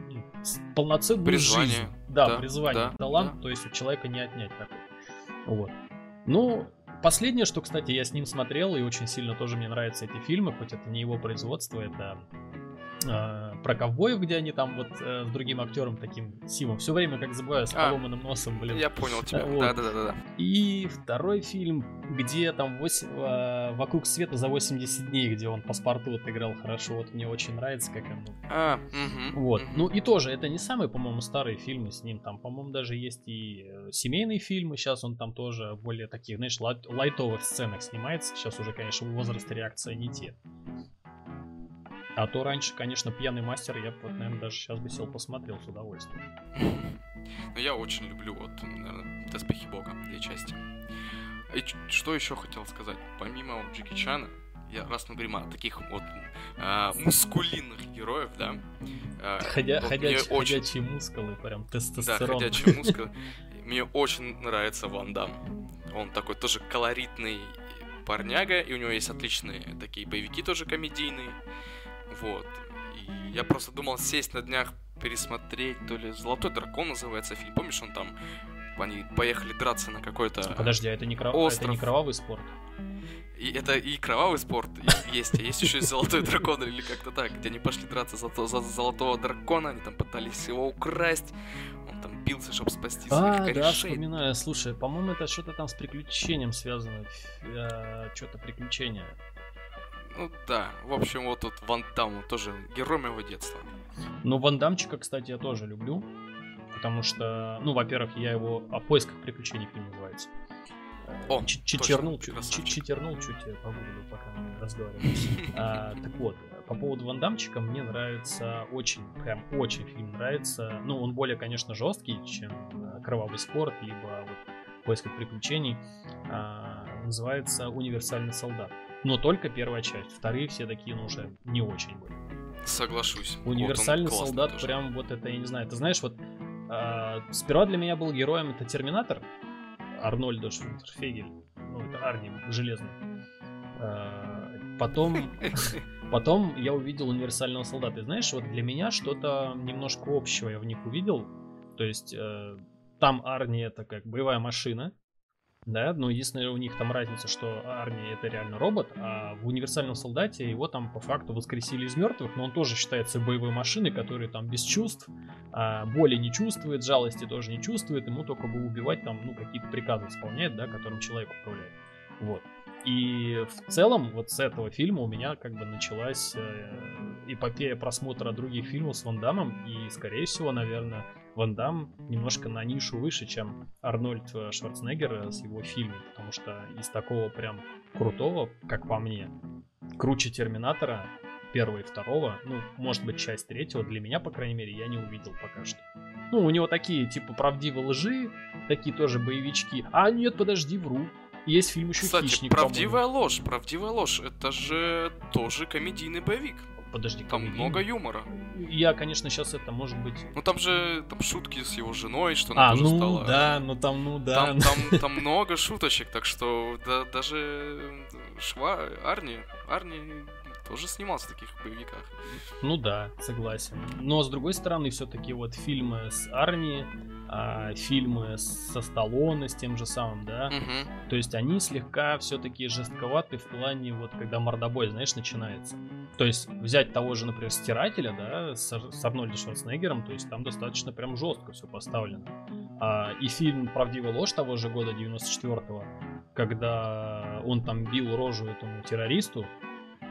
ну, полноценную призвание. жизнь. Да, да призвание, да, талант, да. то есть у человека не отнять такой. Вот. Ну, Последнее, что, кстати, я с ним смотрел, и очень сильно тоже мне нравятся эти фильмы, хоть это не его производство, это э, про ковбоев, где они там вот э, с другим актером таким Симом. Все время, как забываю, с А, поломанным носом, блин. Я понял тебя. Вот. Да-да-да. И второй фильм, где там восемь- э, «Вокруг света за 80 дней», где он паспорту отыграл хорошо. Вот мне очень нравится, как он А, мгм, вот. мгм. Ну и тоже, это не самые, по-моему, старые фильмы с ним. Там, по-моему, даже есть и э, семейные фильмы. Сейчас он там тоже более таких, знаешь, лайт- лайтовых сценах снимается. Сейчас уже, конечно, возраст и реакция не те. А то раньше, конечно, пьяный мастер, я бы, вот, наверное, даже сейчас бы сел посмотрел с удовольствием. Ну, я очень люблю вот, наверное, Доспехи Бога, две части. И что еще хотел сказать? Помимо вот Джеки Чана, я, раз мы говорим о таких вот а, мускулинных героев, да, а, Ходя, вот ходяч- очень, Ходячие мускулы, прям да, тестостерон. ходячие мускулы, мне очень нравится Ван Дам. Он такой тоже колоритный парняга, и у него есть отличные такие боевики тоже комедийные, вот. И я просто думал сесть на днях пересмотреть, то ли «Золотой дракон» называется фильм. Помнишь, он там, они поехали драться на какой-то... Подожди, а это не, кров- а это Остров. не кровавый спорт? И это и кровавый спорт и есть, а есть еще и золотой дракон или как-то так, где они пошли драться за, то- за золотого дракона, они там пытались его украсть, он там бился, чтобы спасти своих А, да, корешей. вспоминаю. Слушай, по-моему, это что-то там с приключением связано. что-то приключение. Ну да, в общем, вот тут Ван Дам тоже герой моего детства. Ну, Ван Дамчика, кстати, я тоже люблю. Потому что, ну, во-первых, я его о поисках приключений фильм называется. О, Ч- точно, Читернул, чит- читернул чуть я погуглил, пока мы разговаривали. А, так вот, по поводу Ван Дамчика мне нравится очень, прям очень фильм нравится. Ну, он более, конечно, жесткий, чем э, Кровавый спорт, либо вот в поисках приключений. А, называется Универсальный солдат. Но только первая часть. Вторые все такие, ну, уже не очень были. Соглашусь. Вот Универсальный классный солдат, тоже. прям вот это, я не знаю, ты знаешь, вот а, сперва для меня был героем это Терминатор, Арнольда Шварценеггер, ну это Арни Железный. А, потом, потом я увидел Универсального солдата. И знаешь, вот для меня что-то немножко общего я в них увидел. То есть э, там Арни это как боевая машина, да, но единственное у них там разница, что Арни это реально робот, а в универсальном солдате его там по факту воскресили из мертвых, но он тоже считается боевой машиной, которая там без чувств, а, боли не чувствует, жалости тоже не чувствует, ему только бы убивать там, ну, какие-то приказы исполняет, да, которым человек управляет. Вот. И в целом вот с этого фильма у меня как бы началась э, эпопея просмотра других фильмов с Ван Дамом, и, скорее всего, наверное, Ван Дам немножко на нишу выше, чем Арнольд э, Шварценеггер э, с его фильмом, потому что из такого прям крутого, как по мне, круче Терминатора первого и второго, ну, может быть, часть третьего, для меня, по крайней мере, я не увидел пока что. Ну, у него такие, типа, правдивые лжи, такие тоже боевички. А, нет, подожди, вру. Есть фильм еще Кстати, «Хищник», правдивая ложь, правдивая ложь, это же тоже комедийный боевик. Подожди, Там много юмора. Я, конечно, сейчас это, может быть... Ну там же там шутки с его женой, что она А, тоже ну стала. да, ну там, ну да. Там, там, там много шуточек, так что да, даже Шва, Арни, Арни тоже снимался в таких боевиках. Ну да, согласен. Но с другой стороны, все-таки вот фильмы с Арни, а, фильмы со Сталлоне, с тем же самым, да, Мгм. то есть они слегка все-таки жестковаты в плане вот когда мордобой, знаешь, начинается. То есть взять того же, например, Стирателя, да, с, с Арнольдом Шварценеггером, то есть там достаточно прям жестко все поставлено. А, и фильм «Правдивая ложь» того же года, 94-го, когда он там бил рожу этому террористу,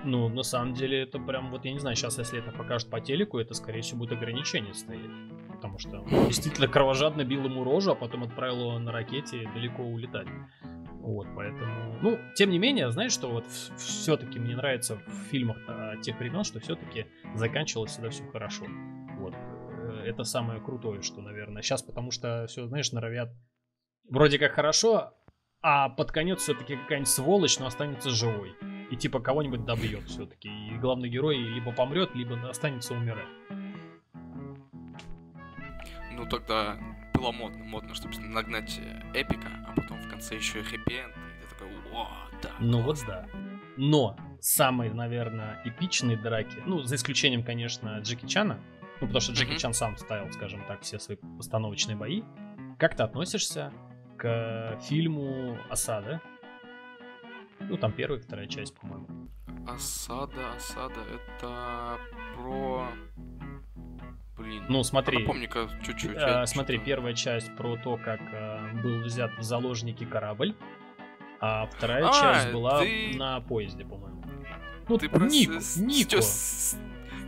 ну, на самом деле, это прям, вот я не знаю, сейчас, если это покажут по телеку, это, скорее всего, будет ограничение стоять. Потому что действительно кровожадно бил ему рожу, а потом отправил его на ракете далеко улетать. Вот, поэтому... Ну, тем не менее, знаешь, что вот все-таки мне нравится в фильмах тех времен, что все-таки заканчивалось всегда все хорошо. Вот. Э, Это самое крутое, что, наверное. Сейчас, потому что все, знаешь, норовят вроде как хорошо, а под конец все-таки какая-нибудь сволочь, но останется живой. И типа кого-нибудь добьет все-таки. И главный герой либо помрет, либо останется умирать. Ну тогда было модно, модно, чтобы нагнать э, эпика, а потом в конце еще и хэппи-энд, и ты такой, о, да. Ну вот классно». да. Но самые, наверное, эпичные драки, ну, за исключением, конечно, Джеки Чана, ну, потому что Джеки Мгм. Чан сам ставил, скажем так, все свои постановочные бои. Как ты относишься к фильму «Осада»? Ну, там первая вторая часть, по-моему. Осада, осада, это про... Блин. Ну, смотри. Напомни-ка чуть-чуть. Э, смотри, первая часть про то, как э, был взят в заложники корабль, а вторая А, часть была ты- на поезде, по-моему. Ну, Ты Нику, с-. Стё- с-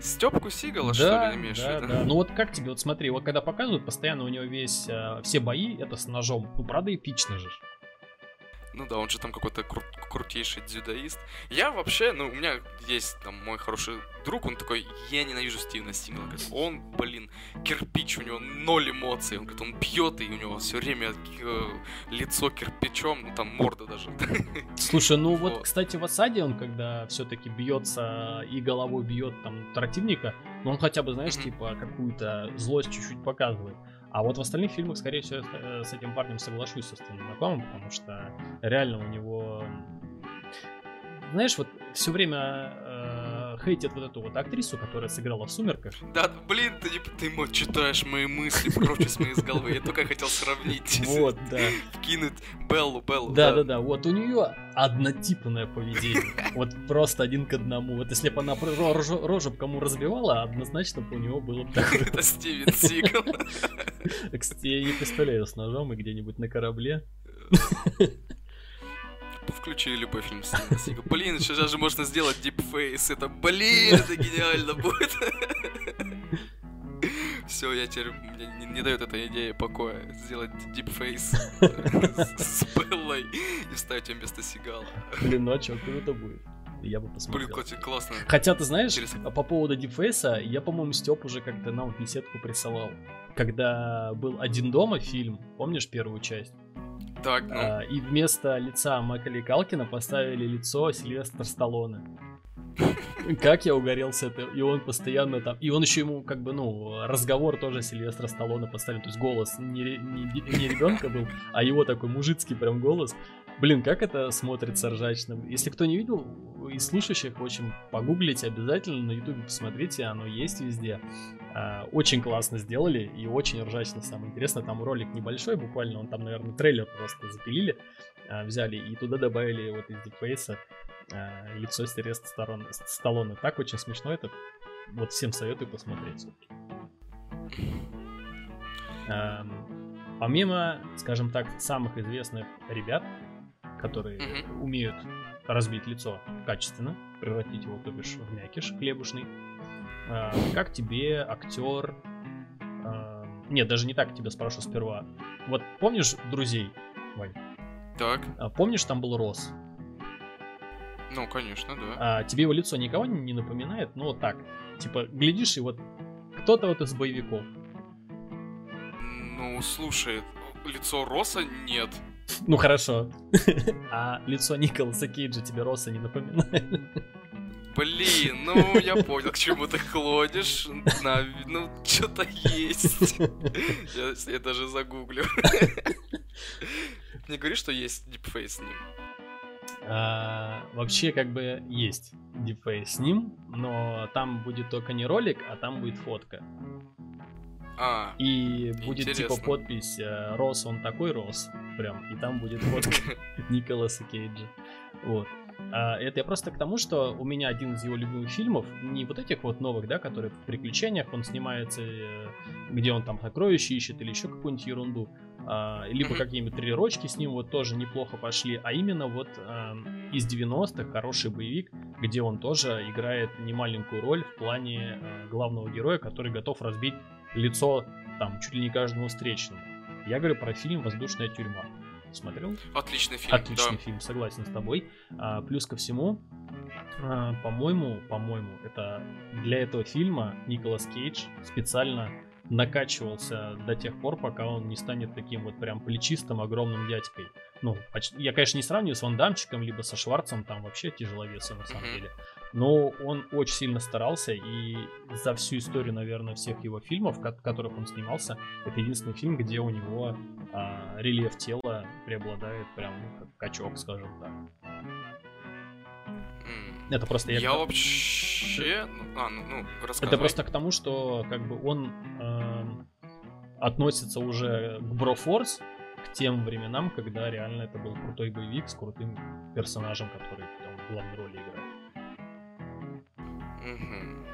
Стёпку Сигала, что Да, ли, имеешь в да, виду? да. Ну вот как тебе, вот смотри, вот когда показывают, постоянно у него весь, э, все бои, это с ножом. Ну, правда, эпично же. Ну да, он же там какой-то кру- крутейший дзюдоист. Я вообще, ну, у меня есть там мой хороший друг, он такой, я ненавижу Стивена Сигала. Говорит, Он, блин, кирпич, у него ноль эмоций. Он говорит, он пьет, и у него все время э, лицо кирпичом, ну там морда даже. Слушай, ну вот, Вот. кстати, в осаде он, когда все-таки бьется и головой бьет там противника, ну он хотя бы, знаешь, Мгм. типа какую-то злость чуть-чуть показывает. А вот в остальных фильмах, скорее всего, я с- этим парнем соглашусь со Стивеном Маккомом, потому что реально у него... Знаешь, вот все время э, хейтят вот эту вот актрису, которая сыграла в «Сумерках». Да, блин, ты, ты мо- читаешь мои мысли, короче, с моей головы. Я только хотел сравнить. Вот, да. Вкинуть Беллу, Беллу. Да, да, да. Вот у нее однотипное поведение. Вот просто один к одному. Вот если бы она рожу, рожу кому разбивала, однозначно бы у него было бы такое. Это Стивен Сигал. Кстати, я не представляю с ножом и где-нибудь на корабле. Включи любой фильм Сигала. Блин, сейчас же можно сделать дипфейс. Это, блин, это гениально будет. Все, я теперь... Мне не, не дает эта идея покоя. Сделать дипфейс с Беллой и вставить ее вместо Сигала. Блин, ну а чё, круто будет. Я бы Блин, посмотрел. кстати, классно. Хотя, ты знаешь, Интересно. по поводу дипфейса, я, по-моему, Степ уже как-то нам в беседку присылал. Когда был «Один дома» фильм, помнишь первую часть? Так, ну, А, и вместо лица Макали Калкина поставили лицо Сильвестра Сталлоне. Как я угорел с этого. И он постоянно там... И он еще ему как бы, ну, разговор тоже Сильвестра Сталлоне поставил. То есть голос не, не, не ребенка был, а его такой мужицкий прям голос. Блин, как это смотрится ржачно. Если кто не видел, из слушающих, в общем, погуглите обязательно, на ютубе посмотрите, оно есть везде. А, Очень классно сделали и очень ржачно, самое интересное. Там ролик небольшой, буквально, он там, наверное, трейлер просто запилили, а, взяли и туда добавили вот из дипфейса а, лицо Сильвестра Сторон- Сталлоне. Так очень смешно это. Вот всем советую посмотреть. Помимо, скажем так, самых известных ребят, которые Мгм. умеют разбить лицо качественно, превратить его, то бишь, в мякиш хлебушный, а, как тебе актер... а, Нет, даже не так тебя спрошу сперва. Вот помнишь друзей, Вань? так. А, Помнишь, там был Рос? Ну, конечно, да. А тебе его лицо никого не не напоминает? Ну, вот так. Типа, глядишь, и вот кто-то вот из боевиков. Ну, слушай, лицо Роса нет. Ну, хорошо. А лицо Николаса Кейджа тебе Роса не напоминает? Блин, ну я понял, к чему ты клонишь. На, ну, что-то есть. Я, я даже загуглю. Не говори, что есть дипфейс с ним. А, Вообще, как бы, есть дипфейс с ним, но там будет только не ролик, а там будет фотка. А, И будет типа Интересно. подпись э, Рос, он такой Рос. Прям. И там будет фотка Николаса Кейджа. Вот. А, это я просто к тому, что у меня один из его любимых фильмов, не вот этих вот новых, да, которые в приключениях, он снимается, э, где он там сокровища ищет или еще какую-нибудь ерунду, а, либо какие-нибудь тренировочки с ним вот тоже неплохо пошли, а именно вот эм, из 90-х хороший боевик, где он тоже играет немаленькую роль в плане э, главного героя, который готов разбить лицо там чуть ли не каждому встречному. Я говорю про фильм «Воздушная тюрьма». Смотрел? отличный фильм, Отличный да. фильм, согласен с тобой. А, плюс ко всему, а, по-моему, по-моему, это для этого фильма Николас Кейдж специально накачивался до тех пор, пока он не станет таким вот прям плечистым, огромным дядькой. Ну, я, конечно, не сравниваю с Ван Дамчиком, либо со Шварцем, там вообще тяжеловесы на самом Мгм. деле. Но он очень сильно старался, и за всю историю, наверное, всех его фильмов, в ко- в которых он снимался, это единственный фильм, где у него а, рельеф тела преобладает прям ну, как качок, скажем так. Это просто я, Я вообще... ну, А, ну, ну, рассказывай. это просто к тому, что как бы он эм, относится уже к Брофорс, к тем временам, когда реально это был крутой боевик с крутым персонажем, который там в главной роли играет. Мгм.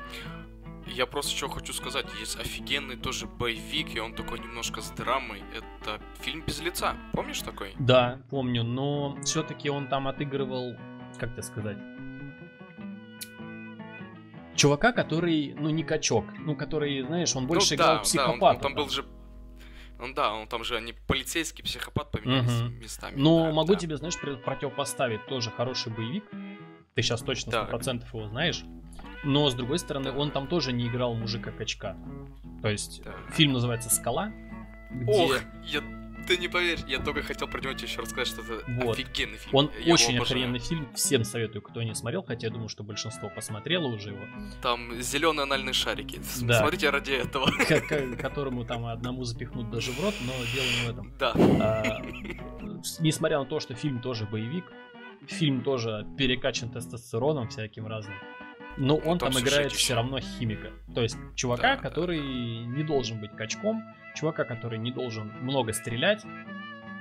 Я просто что хочу сказать, есть офигенный тоже боевик, и он такой немножко с драмой. Это фильм без лица. Помнишь такой? Да, помню, но все-таки он там отыгрывал, как тебе сказать, чувака, который, ну, не качок, ну, который, знаешь, он больше ну, играл да, психопата. Да, он, он там был же ну да, он там же они полицейский психопат поменялись угу. местами. Но да, могу да. тебе, знаешь, противопоставить тоже хороший боевик. Ты сейчас точно сто процентов его знаешь. Но с другой стороны, он там тоже не играл мужика качка. То есть Да. фильм называется Скала. Где Ох, я, ты не поверишь, я только хотел про него тебе еще рассказать, что это Вот. офигенный фильм. он Я очень охрененный фильм. Всем советую, кто не смотрел, хотя я думаю, что большинство посмотрело уже его. Там зеленые анальные шарики. Да. Смотрите ради этого. К- которому там одному запихнут даже в рот, но дело не в этом. Да. А, несмотря на то, что фильм тоже боевик, фильм тоже перекачан тестостероном всяким разным, но он Ну, там там, играет все равно химика. То есть чувака, Да, да. который не должен быть качком, чувака, который не должен много стрелять,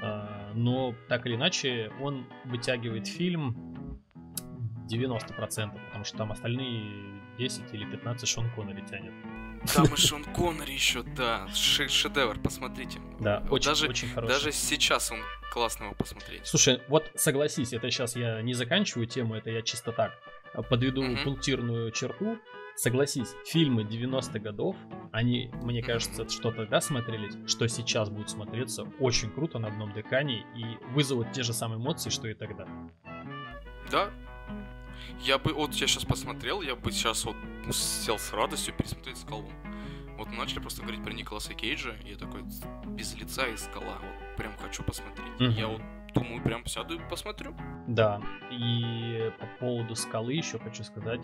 а, но так или иначе он вытягивает фильм 90%, потому что там остальные 10 или 15 Шон Коннери тянет. Там и Шон Коннери еще, да. Ше- шедевр, посмотрите. Да, очень, даже, очень хороший. даже сейчас он классно его посмотреть. Слушай, вот согласись, это сейчас я не заканчиваю тему, это я чисто так подведу Мгм. пунктирную черту. Согласись, фильмы 90-х годов, они, мне кажется, что тогда смотрелись, что сейчас будут смотреться очень круто на одном дыхании и вызовут те же самые эмоции, что и тогда. Да. Я бы, вот я сейчас посмотрел, я бы сейчас вот сел с радостью пересмотреть скалу. Вот начали просто говорить про Николаса Кейджа, и я такой без лица и скала. Вот прям хочу посмотреть. Мгм. Я вот думаю, прям сяду и посмотрю. Да, и по поводу скалы еще хочу сказать,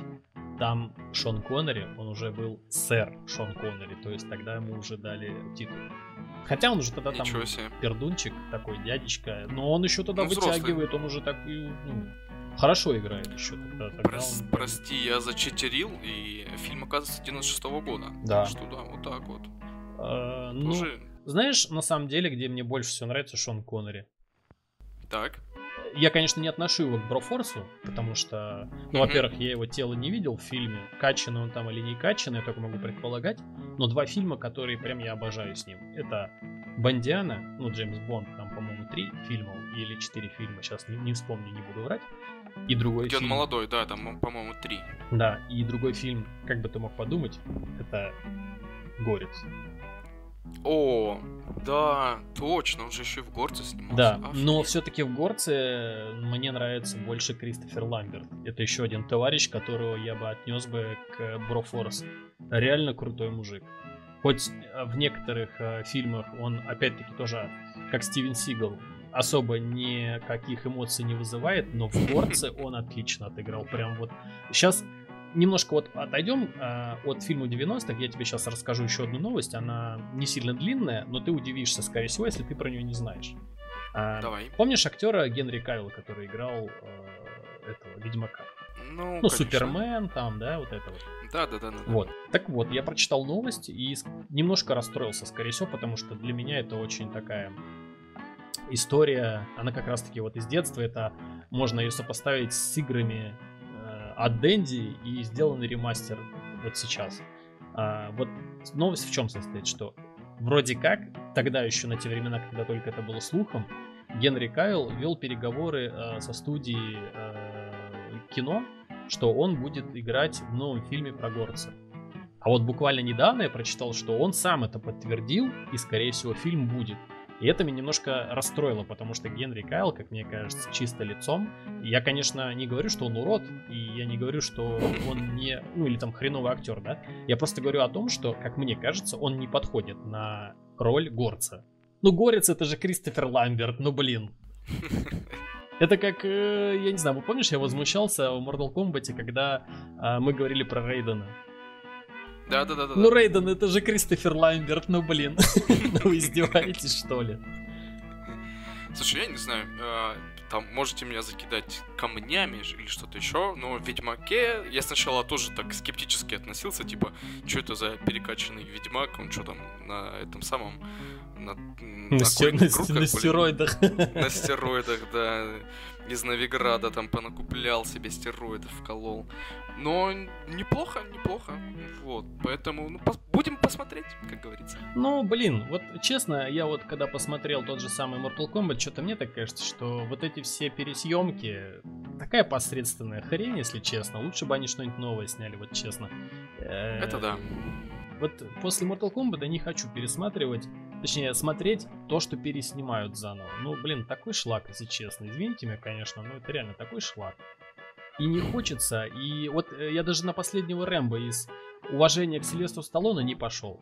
там Шон Коннери, он уже был сэр Шон Коннери, то есть тогда ему уже дали титул. Хотя он уже тогда там Ничего себе. пердунчик, такой дядечка, но он еще тогда Ну, взрослый. вытягивает, он уже так ну, хорошо играет еще тогда. тогда Прос- он- прости, я зачитерил, и фильм оказывается 96 года. Да. Так что да, вот так вот. Э, ну, Тоже знаешь, на самом деле, где мне больше всего нравится Шон Коннери? Так. Я, конечно, не отношу его к Брофорсу, потому что, ну, Мгм. во-первых, я его тело не видел в фильме, качанный он там или не качанный, я только могу предполагать, но два фильма, которые прям я обожаю с ним, это Бондиана, ну, Джеймс Бонд, там, по-моему, три фильма или четыре фильма, сейчас не, не вспомню, не буду врать, и другой Где он фильм... молодой, да, там, по-моему, три. Да, и другой фильм, как бы ты мог подумать, это Горец. О, да, точно, он же еще в горце снимался. Да, но Офигеть. все-таки в Горце мне нравится больше Кристофер Ламберт. Это еще один товарищ, которого я бы отнес бы к Брофорс. Реально крутой мужик. Хоть э, в некоторых э, фильмах он, опять-таки, тоже, как Стивен Сигал, особо никаких эмоций не вызывает, но в Горце он отлично отыграл. Прям вот. Сейчас немножко вот отойдем э, от фильма 90-х. Я тебе сейчас расскажу еще одну новость. Она не сильно длинная, но ты удивишься, скорее всего, если ты про нее не знаешь. А, Давай. Помнишь актера Генри Кайла, который играл э, этого Ведьмака? Ну, Ну, конечно. Супермен, там, да, вот это вот. Да, да, да, да. Вот. Так вот, я прочитал новость и немножко расстроился, скорее всего, потому что для меня это очень такая история, она как раз-таки вот из детства, это можно ее сопоставить с играми э, от Дэнди и сделанный ремастер вот сейчас. А, вот новость в чем состоит, что вроде как тогда еще на те времена, когда только это было слухом, Генри Кайл вел переговоры э, со студией э, кино, что он будет играть в новом фильме про горца. А вот буквально недавно я прочитал, что он сам это подтвердил, и, скорее всего, фильм будет. И это меня немножко расстроило, потому что Генри Кайл, как мне кажется, чисто лицом. Я, конечно, не говорю, что он урод, и я не говорю, что он не, ну или там хреновый актер, да. Я просто говорю о том, что, как мне кажется, он не подходит на роль горца. Ну, горец это же Кристофер Ламберт, ну блин. Это как, э, я не знаю, вы помнишь, я возмущался в Mortal Kombat, когда а, мы говорили про Рейдена. Да, да, да, да. Ну, Рейден, это же Кристофер Ламберт, ну блин. Ну вы издеваетесь, что ли? Слушай, я не знаю, э, там можете меня закидать камнями или что-то еще, но в Ведьмаке я сначала тоже так скептически относился, типа, что это за перекачанный Ведьмак, он что там, на этом самом... На, на, на, стер... на, круг, на стероидах. На стероидах, да. Из Новиграда там понакуплял себе стероидов, вколол. Но неплохо, неплохо. Вот, поэтому ну, пос- будем посмотреть, как говорится. Ну, блин, вот честно, я вот когда посмотрел тот же самый Mortal Kombat, что-то мне так кажется, что вот эти все пересъемки, такая посредственная хрень, если честно. Лучше бы они что-нибудь новое сняли, вот честно. Это да. Вот после Mortal Kombat я не хочу пересматривать, точнее, смотреть то, что переснимают заново. Ну, блин, такой шлак, если честно. Извините меня, конечно, но это реально такой шлак. И не хочется. И вот э, я даже на последнего Рэмбо из уважения к Сильвестру Сталлоне не пошел.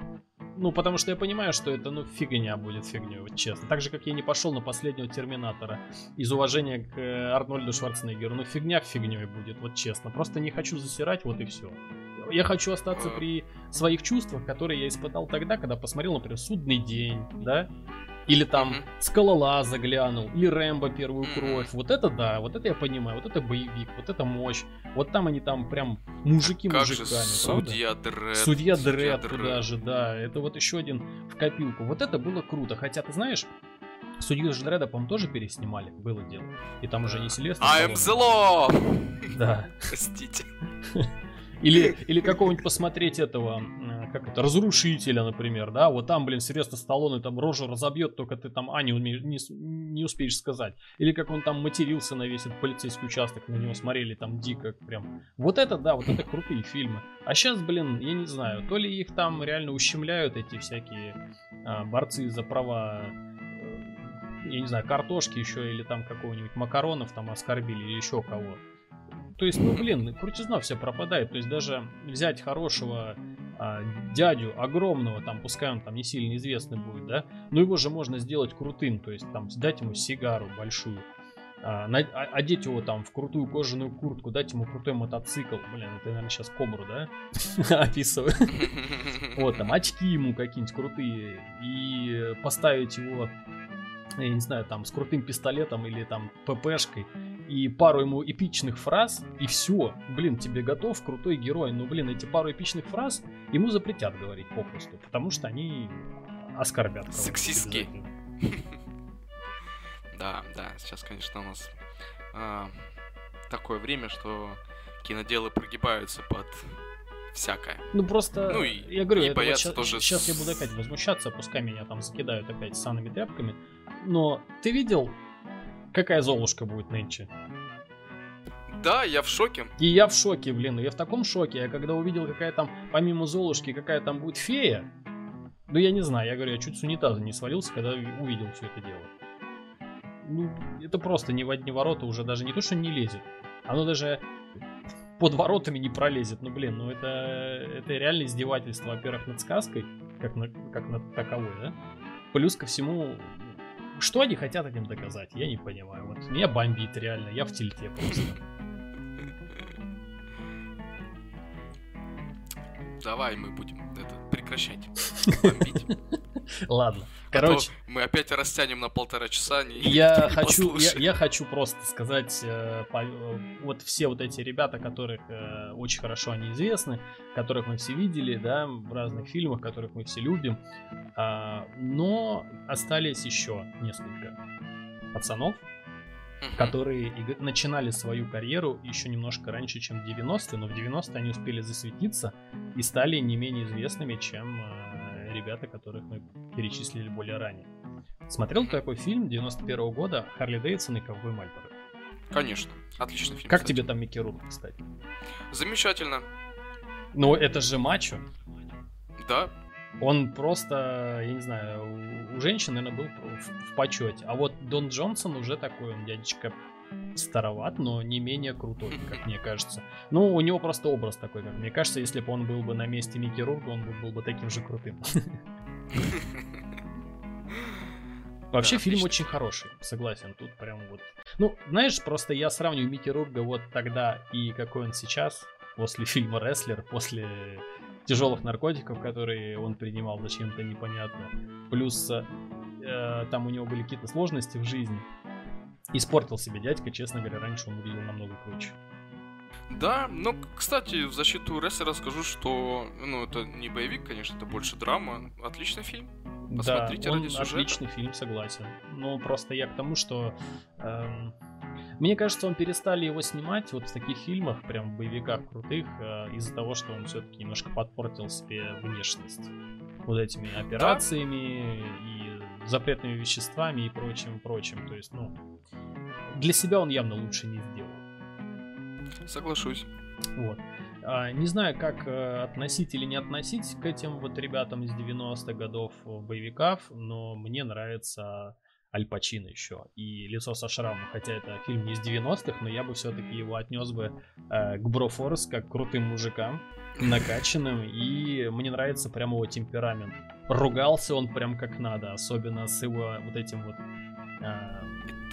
Ну, потому что я понимаю, что это, ну, фигня будет фигней, вот честно. Так же, как я не пошел на последнего Терминатора из уважения к э, Арнольду Шварценеггеру. Ну, фигня фигней будет, вот честно. Просто не хочу засирать, вот и все. Я хочу остаться при своих чувствах, которые я испытал тогда, когда посмотрел, например, «Судный день», да? Или там mm-hmm. Скалолаза глянул, или Рэмбо первую кровь. Вот это да, вот это я понимаю, вот это боевик, вот это мощь. Вот там они там прям мужики как мужиками. Же судья Дред. Судья Дред туда же, да. Это вот еще один в копилку. Вот это было круто. Хотя, ты знаешь, Судью Дреда, по-моему, тоже переснимали, было дело. И там уже не Селестр. I am the law! Да. Простите. Или, или какого-нибудь посмотреть этого, как это, разрушителя, например, да, вот там, блин, Сильвестр Сталлоне там рожу разобьет, только ты там А не, не, не успеешь сказать. Или как он там матерился на весь этот полицейский участок, на него смотрели там дико прям. Вот это, да, вот это крутые фильмы. А сейчас, блин, я не знаю, то ли их там реально ущемляют эти всякие а, борцы за права э, я не знаю, картошки еще или там какого-нибудь макаронов там оскорбили или еще кого. То есть, ну блин, крутизна все пропадает. То есть даже взять хорошего а, дядю, огромного, там, пускай он там не сильно известный будет, да, но его же можно сделать крутым, то есть там дать ему сигару большую, а, на, а, одеть его там в крутую кожаную куртку, дать ему крутой мотоцикл, блин, это, наверное, сейчас Кобру, да, описываю, вот, там, очки ему какие-нибудь крутые, и поставить его я не знаю, там, с крутым пистолетом или там ППшкой, и пару ему эпичных фраз, и все. Блин, тебе готов, крутой герой. Но, блин, эти пару эпичных фраз ему запретят говорить попросту, потому что они оскорбят. Сексистки. Да, да, сейчас, конечно, у нас а, такое время, что киноделы прогибаются под всякое. Ну просто, ну, и, я говорю, и вот сейчас, тоже сейчас я буду опять возмущаться, пускай меня там закидают опять санными тряпками, но ты видел какая Золушка будет нынче. Да, я в шоке. И я в шоке, блин. Я в таком шоке. Я когда увидел, какая там, помимо Золушки, какая там будет фея. Ну, я не знаю, я говорю, я чуть с унитаза не свалился, когда увидел все это дело. Ну, это просто не в одни ворота уже даже не то, что не лезет. Оно даже под воротами не пролезет. Ну, блин, ну это, это реально издевательство, во-первых, над сказкой, как, на, как над таковой, да? Плюс ко всему, что они хотят этим доказать, я не понимаю. Вот меня бомбит реально, я в тильте просто. Давай мы будем это прекращать. Бомбить. Ладно. А Короче, а мы опять растянем на полтора часа. Не, я хочу, я, я хочу просто сказать, э, по, вот все вот эти ребята, которых э, очень хорошо они известны, которых мы все видели, да, в разных фильмах, которых мы все любим, э, но остались еще несколько пацанов, которые начинали свою карьеру еще немножко раньше, чем в 90-е, но в 90-е они успели засветиться и стали не менее известными, чем э, ребята, которых мы перечислили более ранее. Смотрел такой фильм 91 -го года «Харли Дэвидсон и ковбой Мальборо»? Конечно, отличный фильм. Как кстати. тебе там Микки Рурк, кстати? Замечательно. Ну, это же мачо. Да. Он просто, я не знаю, у женщин, наверное, был в, в почете. А вот Дон Джонсон уже такой, он дядечка староват, но не менее крутой, как мне кажется. Ну, у него просто образ такой, как мне кажется, если бы он был бы на месте Микки Рурка, он бы был бы таким же крутым. Вообще да, фильм отлично. очень хороший, согласен, тут прям вот. Ну, знаешь, просто я сравниваю Микки Рурга вот тогда и какой он сейчас, после фильма «Рестлер», после тяжелых наркотиков, которые он принимал зачем-то непонятно. Плюс э, там у него были какие-то сложности в жизни. Испортил себе дядька, честно говоря, раньше он выглядел намного круче. Да, но, кстати, в защиту рестлера скажу, что, ну, это не боевик, конечно, это больше драма. Отличный фильм. Посмотрите да, он ради сюжета. отличный фильм, согласен. Но просто я к тому, что... эм, мне кажется, он перестали его снимать вот в таких фильмах, прям в боевиках крутых, э, из-за того, что он все-таки немножко подпортил себе внешность. Вот этими операциями и запретными веществами и прочим, прочим. То есть, ну, для себя он явно лучше не сделал. Соглашусь. Вот. А, Не знаю, как э, относить или не относить к этим вот ребятам из 90-х годов боевиков, но мне нравится Аль Пачино еще и «Лицо со шрамом», хотя это фильм не из 90-х, но я бы все-таки его отнес бы э, к Брофорс как крутым мужикам, накачанным, и мне нравится прямо его темперамент. Ругался он прям как надо, особенно с его вот этим вот э,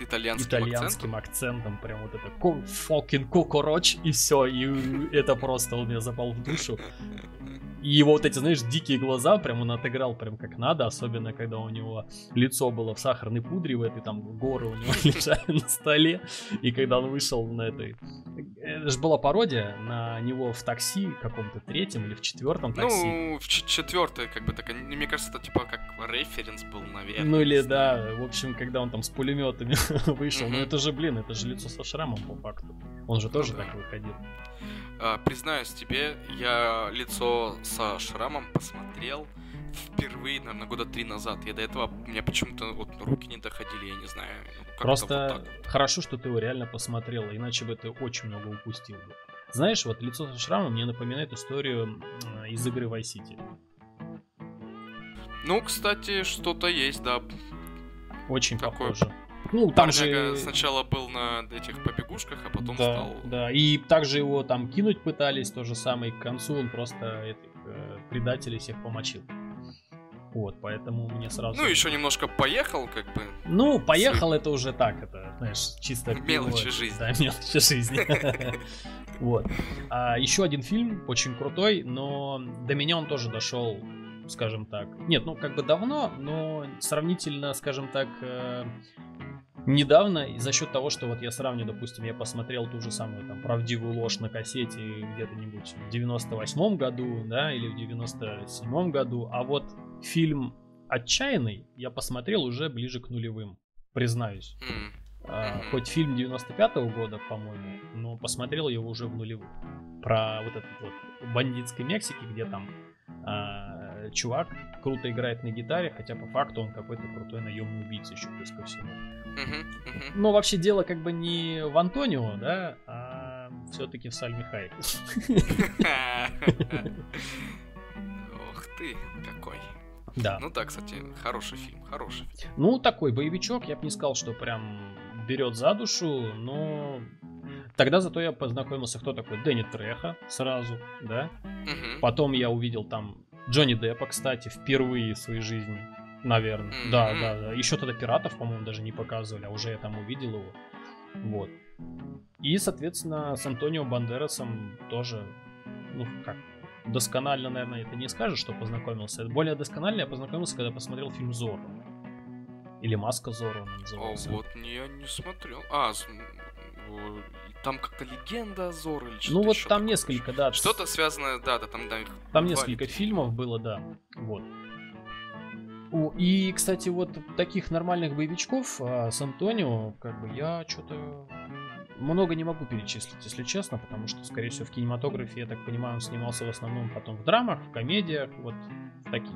Итальянским, итальянским акцентом. акцентом, прям вот это ку- fucking кукороч, и все, и это просто он мне запал в душу. И его вот эти, знаешь, дикие глаза, прям он отыграл прям как надо, особенно когда у него лицо было в сахарной пудре, в этой там горы у него лежали на столе, и когда он вышел на этой... Это же была пародия на него в такси каком-то третьем или в четвертом такси. Ну, в ч- четвертое, как бы так, мне кажется, это типа как референс был, наверное. Ну или да, в общем, когда он там с пулеметами вышел, ну это же, блин, это же лицо со шрамом по факту. Он же тоже да. так выходил. А, признаюсь тебе, я лицо со шрамом посмотрел впервые, наверное, года три назад. Я до этого, у меня почему-то вот руки не доходили, я не знаю. ну, Просто вот вот. хорошо, что ты его реально посмотрел, иначе бы ты очень много упустил бы. Знаешь, вот лицо со шрамом мне напоминает историю из игры Vice City. Ну, кстати, что-то есть, да. Очень Такой похоже. Ну, там Парняга же... сначала был на этих побегушках, а потом да, стал... да, и также его там кинуть пытались, то же самое, и к концу он просто этих э, предателей всех помочил. Вот, поэтому мне сразу... Ну, еще немножко поехал, как бы. Ну, поехал это уже так, это, знаешь, чисто... Мелочи пилот. жизни. Да, мелочи жизни. Вот. А еще один фильм, очень крутой, но до меня он тоже дошел, скажем так. Нет, ну как бы давно, но сравнительно, скажем так, э, недавно, и за счет того, что вот я сравню, допустим, я посмотрел ту же самую там правдивую ложь на кассете где-то-нибудь в 98 году, да, или в 97 году, а вот фильм «Отчаянный» я посмотрел уже ближе к нулевым, признаюсь. А, хоть фильм 95-го года, по-моему, но посмотрел его уже в нулевых. Про вот этот вот бандитской Мексики, где там а, чувак круто играет на гитаре, хотя по факту он какой-то крутой наемный убийца еще плюс ко всему. Но вообще дело как бы не в Антонио, да, а все-таки в Сальме Хайеке. Ох ты, какой. Да. Ну да, кстати, хороший фильм, хороший. Ну, такой боевичок, я бы не сказал, что прям берет за душу, но тогда зато я познакомился, кто такой Дэнни Треха сразу, да. Мгм. Потом я увидел там Джонни Деппа, кстати, впервые в своей жизни, наверное. Мгм. Да, да, да. Еще тогда пиратов, по-моему, даже не показывали, а уже я там увидел его. Вот. И, соответственно, с Антонио Бандерасом тоже, ну, как, досконально, наверное, это не скажешь, что познакомился. Более досконально я познакомился, когда посмотрел фильм Зорро. Или Маска Зорро он О, назывался. вот не, я не смотрел. А, о, там как-то легенда Азор или что-то Ну вот там такое. несколько, да. Что-то связанное, да, да, там, да. Там несколько фильмов было, да. Вот. О, и, кстати, вот таких нормальных боевичков а, с Антонио, как бы я что-то много не могу перечислить, если честно, потому что, скорее всего, в кинематографе, я так понимаю, он снимался в основном потом в драмах, в комедиях, вот в таких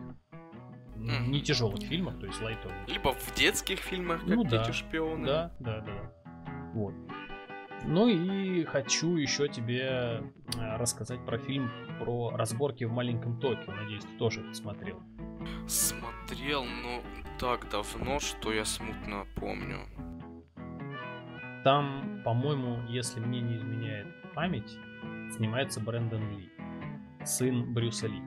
не тяжелых фильмах, то есть лайтовых. Либо в детских фильмах, как Ну да. дети шпионы. Да, да, да. Вот. Ну и хочу еще тебе э, рассказать про фильм про разборки в маленьком Токио. Надеюсь, ты тоже это смотрел. Смотрел, но так давно, что я смутно помню. Там, по-моему, если мне не изменяет память, снимается Брэндон Ли, сын Брюса Ли.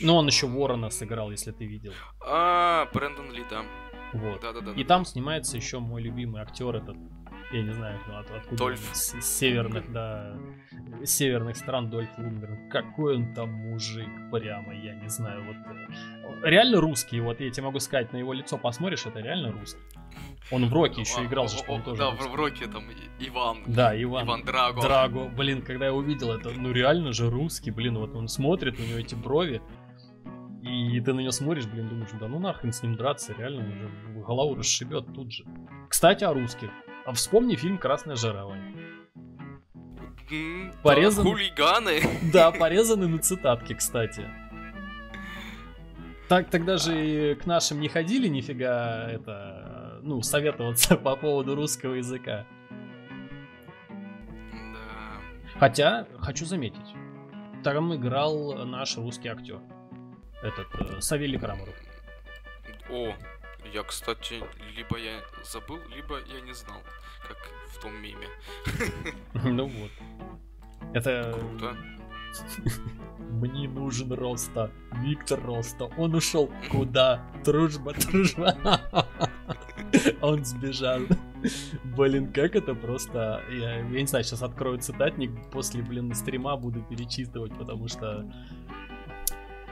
Ну, он еще Ворона сыграл, если ты видел. А, Брэндон Ли, да. Вот. Да-да-да. И там снимается еще мой любимый актер этот, я не знаю, от- откуда он, Дольф. с, с северных, да, с северных стран Дольф Лундгрен. Какой он там мужик, прямо, я не знаю, вот. э, Реально русский, вот я тебе могу сказать, на его лицо посмотришь, это реально русский. Он в Роке еще играл же, он тоже. Да, в Роке там Иван. Да, Иван. Иван Драго. Драго. Блин, когда я увидел это, ну реально же русский, блин, вот он смотрит, у него эти брови. И ты на него смотришь, блин, думаешь, да ну нахрен с ним драться, реально, он же голову расшибет тут же. Кстати, о русских. А вспомни фильм «Красная жара», Вань. Хулиганы. Да, порезаны на цитатки, кстати. Так тогда же и к нашим не ходили нифига это, ну, советоваться по поводу русского языка. Да. Хотя, хочу заметить, там играл наш русский актер. Этот, э, Савелий Крамаров. О, я, кстати, либо я забыл, либо я не знал, как в том меме. Ну вот. Это... Круто. Мне нужен Роста. Виктор Роста. Он ушел куда? Дружба, дружба. Он сбежал. Блин, как это просто... Я, я не знаю, сейчас открою цитатник, после, блин, стрима буду перечитывать, потому что...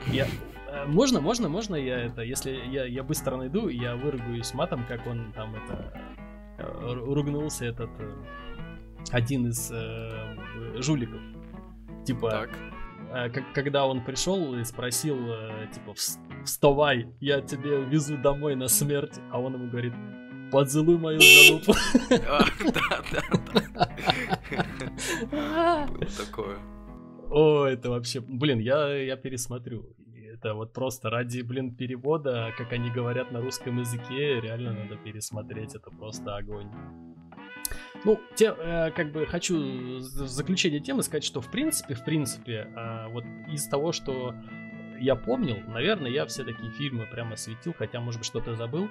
Я... Э, можно, можно, можно я это... Если я, я быстро найду, я выругаюсь матом, как он там это... Э, ругнулся этот... Э, один из э, жуликов. Типа... Так Э, когда он пришел и спросил, э, типа, вставай, я тебе везу домой на смерть, а он ему говорит, поцелуй мою жену. Да, да, да. Такое. О, это вообще, блин, я, я пересмотрю. Это вот просто ради, блин, перевода, как они говорят на русском языке, реально надо пересмотреть, это просто огонь. Ну, те, э, как бы хочу в заключение темы сказать, что в принципе, в принципе, э, вот из того, что я помнил, наверное, я все такие фильмы прямо осветил, хотя, может быть, что-то забыл.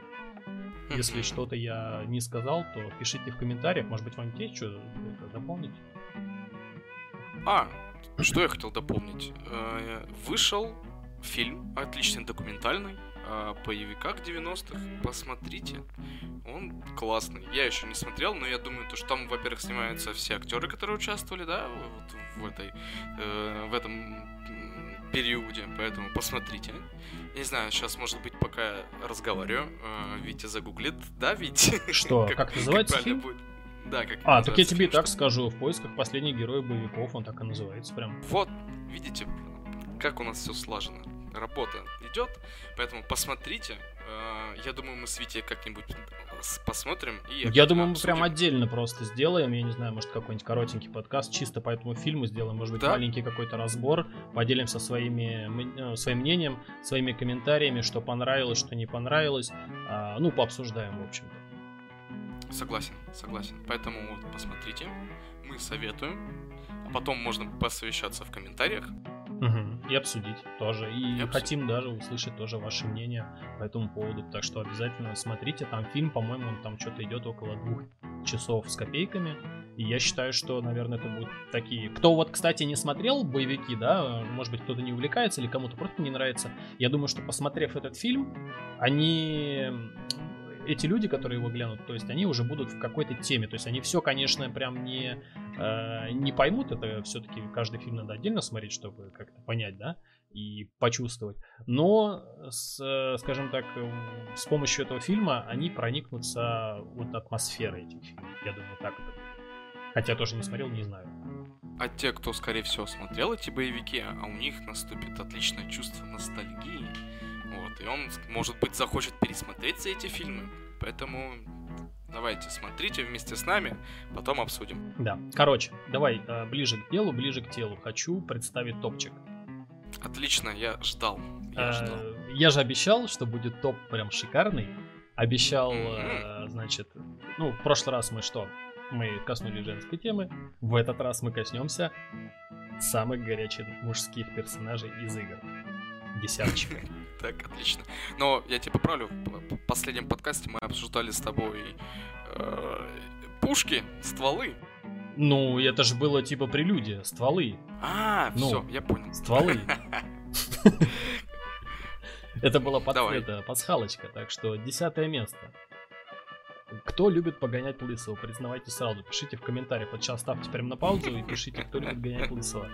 Если что-то я не сказал, то пишите в комментариях, может быть, вам есть что дополнить. А, что я хотел дополнить. Э, вышел фильм, отличный документальный, о боевиках 90-х. Посмотрите. Он классный. Я еще не смотрел, но я думаю, то, что там, во-первых, снимаются все актеры, которые участвовали, да, вот в этой, э, в этом периоде, поэтому посмотрите. Я не знаю, сейчас, может быть, пока разговариваю, э, Витя загуглит, да, Витя? Что, как, как называется фильм? Будет? Да, как А, так я тебе и так скажу, в поисках последних героев боевиков, он так и называется прям. Вот, видите, как у нас все слажено работа идет, поэтому посмотрите. Э, я думаю, мы с Витей как-нибудь посмотрим. И я думаю, мы прям отдельно просто сделаем. Я не знаю, может, какой-нибудь коротенький подкаст чисто по этому фильму сделаем. Может быть, да? маленький какой-то разбор. Поделимся своими, э, своим мнением, своими комментариями, что понравилось, что не понравилось. А, ну, пообсуждаем, в общем-то. Согласен, согласен. Поэтому вот посмотрите. Мы советуем. А потом можно посовещаться в комментариях. Угу. И обсудить тоже. И, и хотим даже услышать тоже ваше мнение по этому поводу. Так что обязательно смотрите. Там фильм, по-моему, он там что-то идет около двух часов с копейками. И я считаю, что, наверное, это будут такие... Кто вот, кстати, не смотрел боевики, да, может быть, кто-то не увлекается или кому-то просто не нравится. Я думаю, что, посмотрев этот фильм, они эти люди, которые его глянут, то есть они уже будут в какой-то теме. То есть они все, конечно, прям не, э, не поймут. Это все-таки каждый фильм надо отдельно смотреть, чтобы как-то понять, да, и почувствовать. Но, с, скажем так, с помощью этого фильма они проникнутся вот атмосферой этих фильмов. Я думаю, так это Хотя тоже не смотрел, не знаю. А те, кто, скорее всего, смотрел эти боевики, а у них наступит отличное чувство ностальгии вот, и он, может быть, захочет пересмотреть все эти фильмы. Поэтому давайте смотрите вместе с нами, потом обсудим. Да. Короче, давай э, ближе к делу, ближе к телу. Хочу представить топчик. Отлично, я ждал. Я, э, ждал. я же обещал, что будет топ прям шикарный. Обещал, mm-hmm. э, значит, ну, в прошлый раз мы что? Мы коснулись женской темы. В этот раз мы коснемся самых горячих мужских персонажей из игр. Десяточка. Так, отлично. Но я тебя поправлю, в последнем подкасте мы обсуждали с тобой э, пушки, стволы. Ну, это же было типа прелюдия, стволы. А, ну, все, я понял. Стволы. Это была пасхалочка, так что десятое место. Кто любит погонять лысого? Признавайте сразу. Пишите в комментариях. Вот сейчас ставьте прямо на паузу и пишите, кто любит гонять лысого.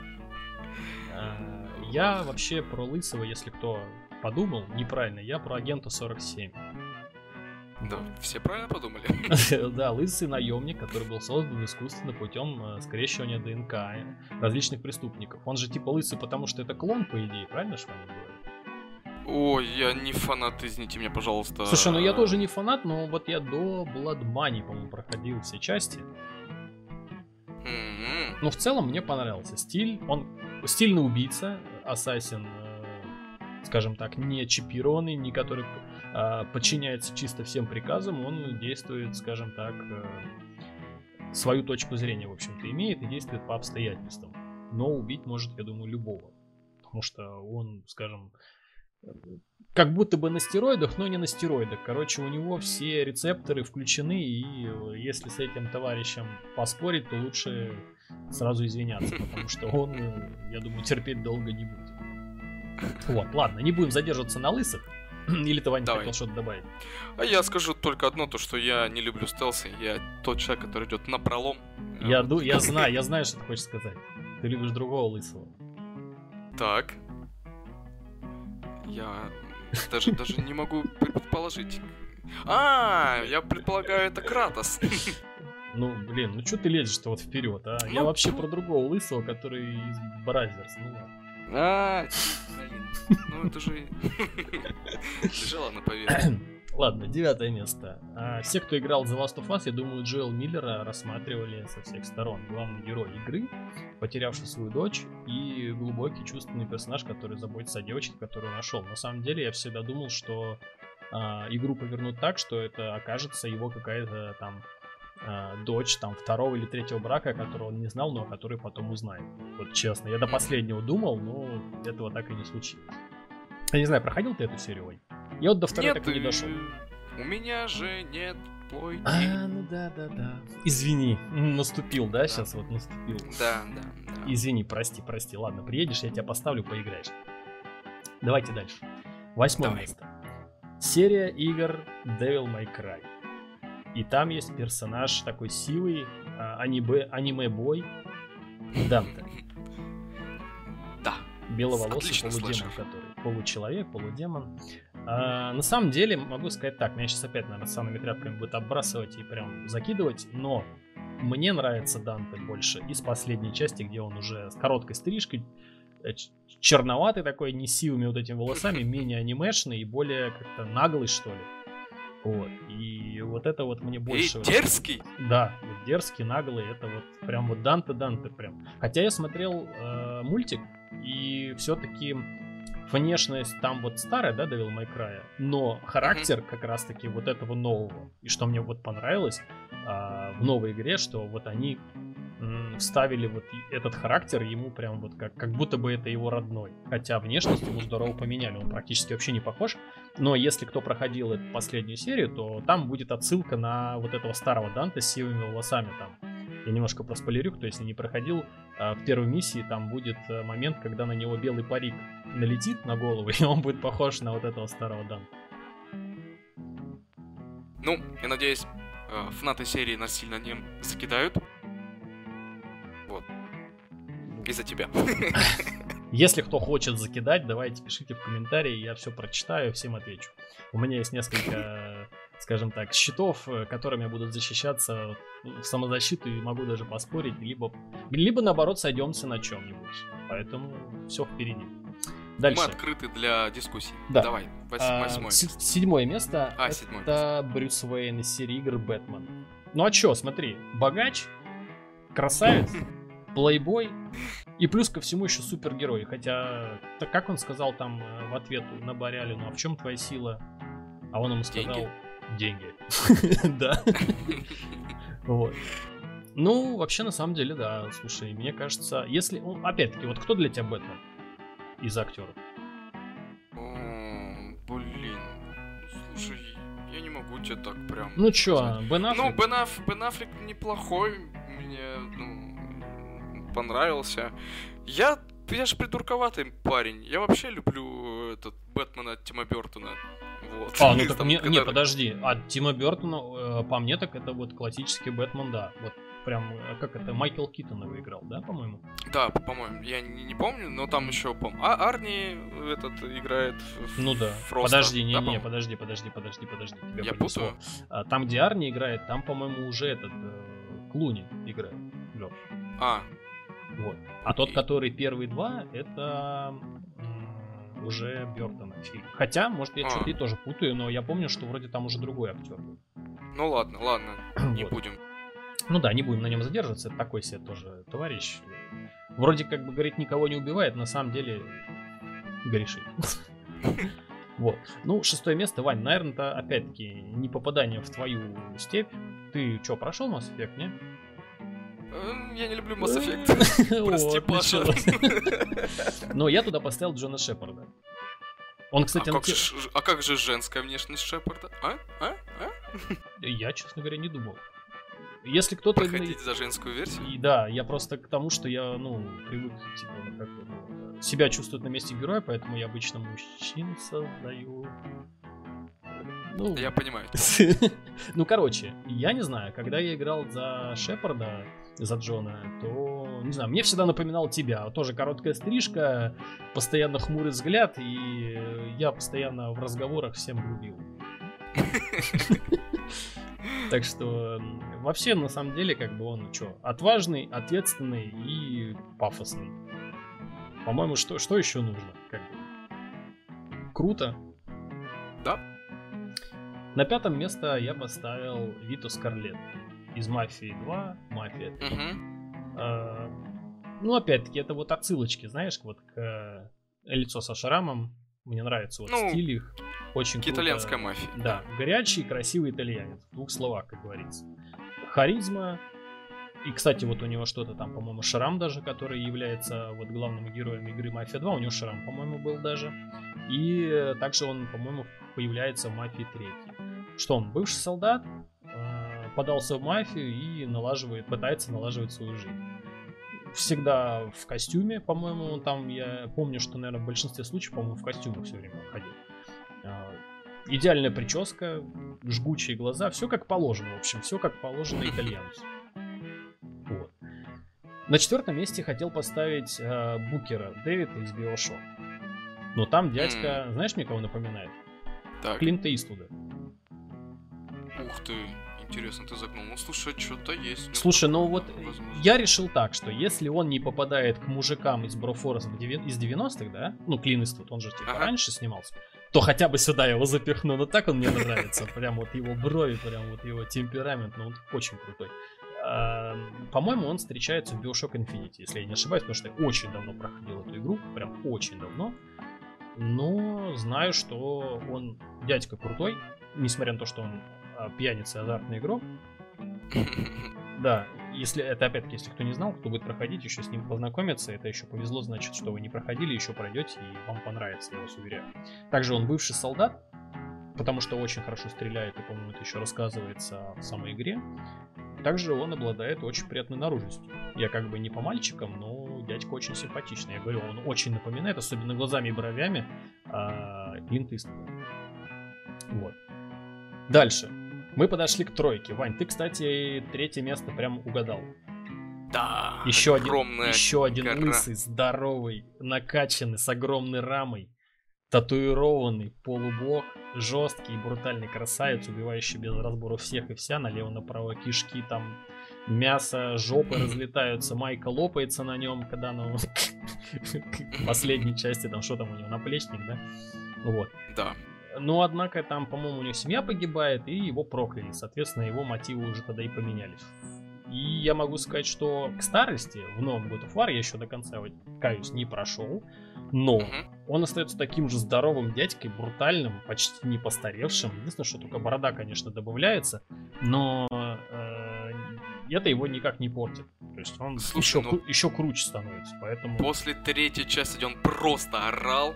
А, я вообще про лысого, если кто подумал неправильно, я про агента 47. Да, все правильно подумали. Да, лысый наемник, который был создан искусственно путем э, скрещивания ДНК различных преступников. Он же типа лысый, потому что это клон, по идее, правильно, что они говорят? Ой, я не фанат, извините меня, пожалуйста. Слушай, ну я тоже не фанат, но вот я до Blood Money, по-моему, проходил все части. М-м. Но в целом мне понравился стиль. Он стильный убийца, ассасин, скажем так, не чипированный, не который э, подчиняется чисто всем приказам. Он действует, скажем так, э, свою точку зрения, в общем-то, имеет и действует по обстоятельствам. Но убить может, я думаю, любого. Потому что он, скажем, как будто бы на стероидах, но не на стероидах. Короче, у него все рецепторы включены, и если с этим товарищем поспорить, то лучше сразу извиняться, потому что он, я думаю, терпеть долго не будет. Вот, ладно, не будем задерживаться на лысых. Или ты, Ваня, Давай. хотел что-то добавить? А я скажу только одно, то что я не люблю стелсы. Я тот человек, который идет на пролом. Я, ду- я знаю, я знаю, что ты хочешь сказать. Ты любишь другого лысого. Так. Я даже, даже не могу предположить. А, я предполагаю, это Кратос. Ну, блин, ну что ты лезешь-то вот вперед, а? Я Ну, вообще про другого лысого, который из Brazzers. Ну ладно. А. Ну это же... Лежала на поверхности. Ладно, девятое место. А, все, кто играл The Last of Us, я думаю, Джоэла Миллера рассматривали со всех сторон. Главный герой игры, потерявший свою дочь, и глубокий чувственный персонаж, который заботится о девочке, которую нашел. На самом деле, я всегда думал, что а, игру повернут так, что это окажется его какая-то там а, дочь там второго или третьего брака, которого он не знал, но который потом узнает. Вот честно, я до последнего думал, но этого так и не случилось. Я не знаю, проходил ты эту серию, Вань? Я вот до второй Нет, так и не э, дошел. у меня же нет плойки. А, ну да, да, да. Извини, наступил, да, сейчас вот наступил. Да, да, да. Извини, прости, прости. Ладно, приедешь, я тебя поставлю, поиграешь. Давайте дальше. Восьмое Давай. место. Серия игр Devil May Cry. И там есть персонаж такой силы, а, аниме, аниме-бой Данте. Да. Беловолосый полудемон, который получеловек, полудемон. А, на самом деле, могу сказать так, меня сейчас опять, наверное, санными тряпками будет оббрасывать и прям закидывать, но мне нравится Данте больше из последней части, где он уже с короткой стрижкой, э, черноватый такой, не сивыми вот этими волосами, менее анимешный и более как-то наглый, что ли. Вот. И вот это вот мне И больше... дерзкий. Да, вот дерзкий, наглый, это вот прям вот Данте Данте прям. Хотя я смотрел э, мультик, и все-таки внешность там вот старая, да, Devil May Cry, но характер как раз-таки вот этого нового. И что мне вот понравилось а, в новой игре, что вот они вставили вот и этот характер ему прям вот как, как будто бы это его родной. Хотя внешность ему здорово поменяли, он практически вообще не похож. Но если кто проходил эту последнюю серию, то там будет отсылка на вот этого старого Данте с сивыми волосами там. Я немножко проспойлерю, кто если не проходил, а, в первой миссии там будет э, момент, когда на него белый парик налетит на голову, и он будет похож на вот этого старого Данте. Ну, я надеюсь, э, фанаты серии нас сильно не закидают. Вот. Из-за тебя. Если кто хочет закидать, давайте пишите в комментарии, я все прочитаю, всем отвечу. У меня есть несколько, скажем так, счетов, э, которыми я буду защищаться в самозащиту и могу даже поспорить, либо, либо наоборот сойдемся на чем-нибудь. Поэтому все впереди. Дальше. Мы открыты для дискуссий. Да. Давай, вось- А, восьмое. с- седьмое место. А, седьмое это Брюс Уэйн из серии игр Бэтмен. Ну а чё, смотри, богач, красавец, плейбой и плюс ко всему еще супергерой. Хотя, так как он сказал там э, в ответ на Боряле, ну а в чем твоя сила? А он ему сказал деньги. Да. Вот. Ну, вообще, на самом деле, да. Слушай, мне кажется, если... ну, Опять-таки, вот кто для тебя Бэтмен из актеров? О, Блин. Слушай, я не могу тебе так прям... Ну чё, Бен Ну, Аффлек? Бен, Аф- Бен Аффлек неплохой, мне ну, понравился. Я, я же придурковатый парень. Я вообще люблю этот Бэтмена Тима Бертона. Вот. А, ну так Там, не, который- не, подожди. А Тима Бертона, э, по мне, так это вот классический Бэтмен, да. Вот прям, э, как это, Майкл Китон его играл, да, по-моему? Да, по-моему, я не, не помню, но там еще, помню, а Арни этот играет в Ну да. Фроста, подожди, не, да, не, по-моему? подожди, подожди, подожди, подожди. Тебя Я путаю? А, Там, где Арни играет, там, по-моему, уже этот э, Клуни играет. Лёш. А, Вот. А тот, Окей. который первые два, это уже Бертона фильм. Хотя, может, я А. что-то и тоже путаю, но я помню, что вроде там уже другой актер был. ну ладно, ладно, не Вот. будем. Ну да, не будем на нем задерживаться. Это такой себе тоже товарищ. Вроде как бы, говорит, никого не убивает, на самом деле грешит. Вот. Ну, шестое место, Вань, наверное, это опять-таки не попадание в твою степь. Ты что, прошел Mass Effect, не? Э, Я не люблю Mass Effect. Прости, Вот, Паша. Но я туда поставил Джона Шепарда. Он, А кстати, на как, те- же, а как же женская внешность Шепарда? А? А? А? я, честно говоря, не думал. Если кто-то... Проходить за женскую версию? И да, я просто к тому, что я, ну, привык, типа, ну, как бы, ну, себя чувствовать на месте героя, поэтому я обычно мужчин создаю. Ну, Я понимаю. ну, короче, я не знаю, когда я играл за Шепарда, за Джона, то, не знаю, мне всегда напоминал тебя. Тоже короткая стрижка, постоянно хмурый взгляд, и я постоянно в разговорах всем грубил. Так что вообще, на самом деле, как бы он что, отважный, ответственный и пафосный. По-моему, что, что еще нужно? Как бы. Круто. Да. На пятом место я поставил Виту Скарлетт из Мафии 2, Мафия 3. Мгм. Э, Ну, опять-таки, это вот отсылочки, знаешь, вот к э, лицо со шрамом. Мне нравится вот Ну, стиль их. Очень К круто. итальянской мафии. Да, горячий, красивый итальянец. В двух словах, как говорится. Харизма. И, кстати, вот у него что-то там, по-моему, Шрам даже, который является вот главным героем игры Мафия 2. У него Шрам, по-моему, был даже. И также он, по-моему, появляется в Мафии 3. Что он, бывший солдат, подался в мафию и налаживает, пытается налаживать свою жизнь. Всегда в костюме, по-моему, там, я помню, что, наверное, в большинстве случаев, по-моему, в костюмах все время ходил. А, Идеальная прическа, жгучие глаза, все как положено, в общем, все как положено итальянцу. Вот. На четвертом месте хотел поставить э, Букера Дэвида из Биошок. Но там дядька, знаешь, мне кого напоминает? Так, Клинта Иствуда. ух ты, интересно ты загнул. Ну, слушай, что-то есть. Ну, Слушай, ну вот возможно. я решил так, что если он не попадает к мужикам из Брофорса из 90-х, да, ну Клин Иствуд, он же типа Ага. раньше снимался, то хотя бы сюда его запихну. Но так он мне нравится. Прям вот его брови, прям вот его темперамент, ну он очень крутой. По-моему, он встречается в Bioshock Infinity, если я не ошибаюсь, потому что я очень давно проходил эту игру, прям очень давно. Но знаю, что он дядька крутой, несмотря на то, что он пьяница и азартный игрок. Да, если это опять-таки, если кто не знал, кто будет проходить, еще с ним познакомиться, это еще повезло, значит, что вы не проходили, еще пройдете, и вам понравится, я вас уверяю. Также он бывший солдат, потому что очень хорошо стреляет, и, по-моему, это еще рассказывается в самой игре. Также он обладает очень приятной наружностью. Я как бы не по мальчикам, но дядька очень симпатичный. Я говорю, он очень напоминает, особенно глазами и бровями, а, Клинта Иствуда. Вот. Дальше. Мы подошли к тройке. Вань, ты, кстати, третье место прям угадал. Да, Еще один, еще один гора. лысый, здоровый, накачанный, с огромной рамой, татуированный полубог, жесткий и брутальный красавец, убивающий без разбора всех и вся, налево-направо кишки, там мясо, жопы разлетаются, майка лопается на нем, когда ну, в последней части, там что там у него, наплечник, да? Вот. Да. Но, однако, там, по-моему, у него семья погибает, и его прокляли. Соответственно, его мотивы уже тогда и поменялись. И я могу сказать, что к старости в новом God of War я еще до конца, вот, каюсь, не прошел. Но он остается таким же здоровым дядькой, брутальным, почти не постаревшим. Единственное, что только борода, конечно, добавляется, но э, это его никак не портит. То есть он Слушай, еще, ну- кру- еще круче становится. Поэтому После третьей части, где он просто орал,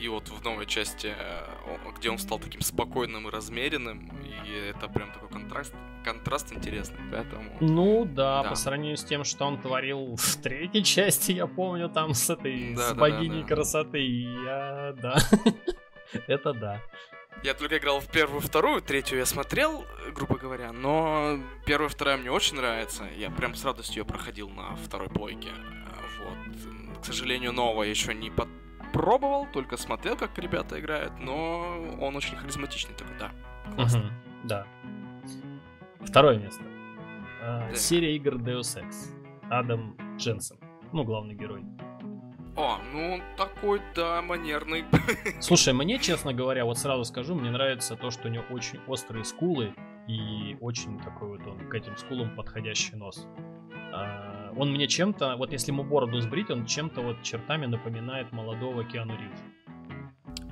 и вот в новой части, э, где он стал таким спокойным и размеренным, и это прям такой контраст, контраст интересный, поэтому... Ну да, Да. по сравнению с тем, что он творил в третьей части, я помню, там с этой Да, с да, богиней да, да. красоты, я да. Это да. Я только играл в первую, вторую, третью я смотрел, грубо говоря, но первая, вторая мне очень нравится. Я прям с радостью ее проходил на второй плойке. Вот. К сожалению, нового еще не попробовал, только смотрел, как ребята играют, но он очень харизматичный такой, да. Классно. Угу, да. Второе место. А, да. Серия игр Deus Ex. Адам Дженсен. Ну, главный герой. О, ну он такой, да, манерный. Слушай, мне, честно говоря, вот сразу скажу, мне нравится то, что у него очень острые скулы и очень такой вот он к этим скулам подходящий нос. А, он мне чем-то, вот если ему бороду сбрить, он чем-то вот чертами напоминает молодого Киану Ривза.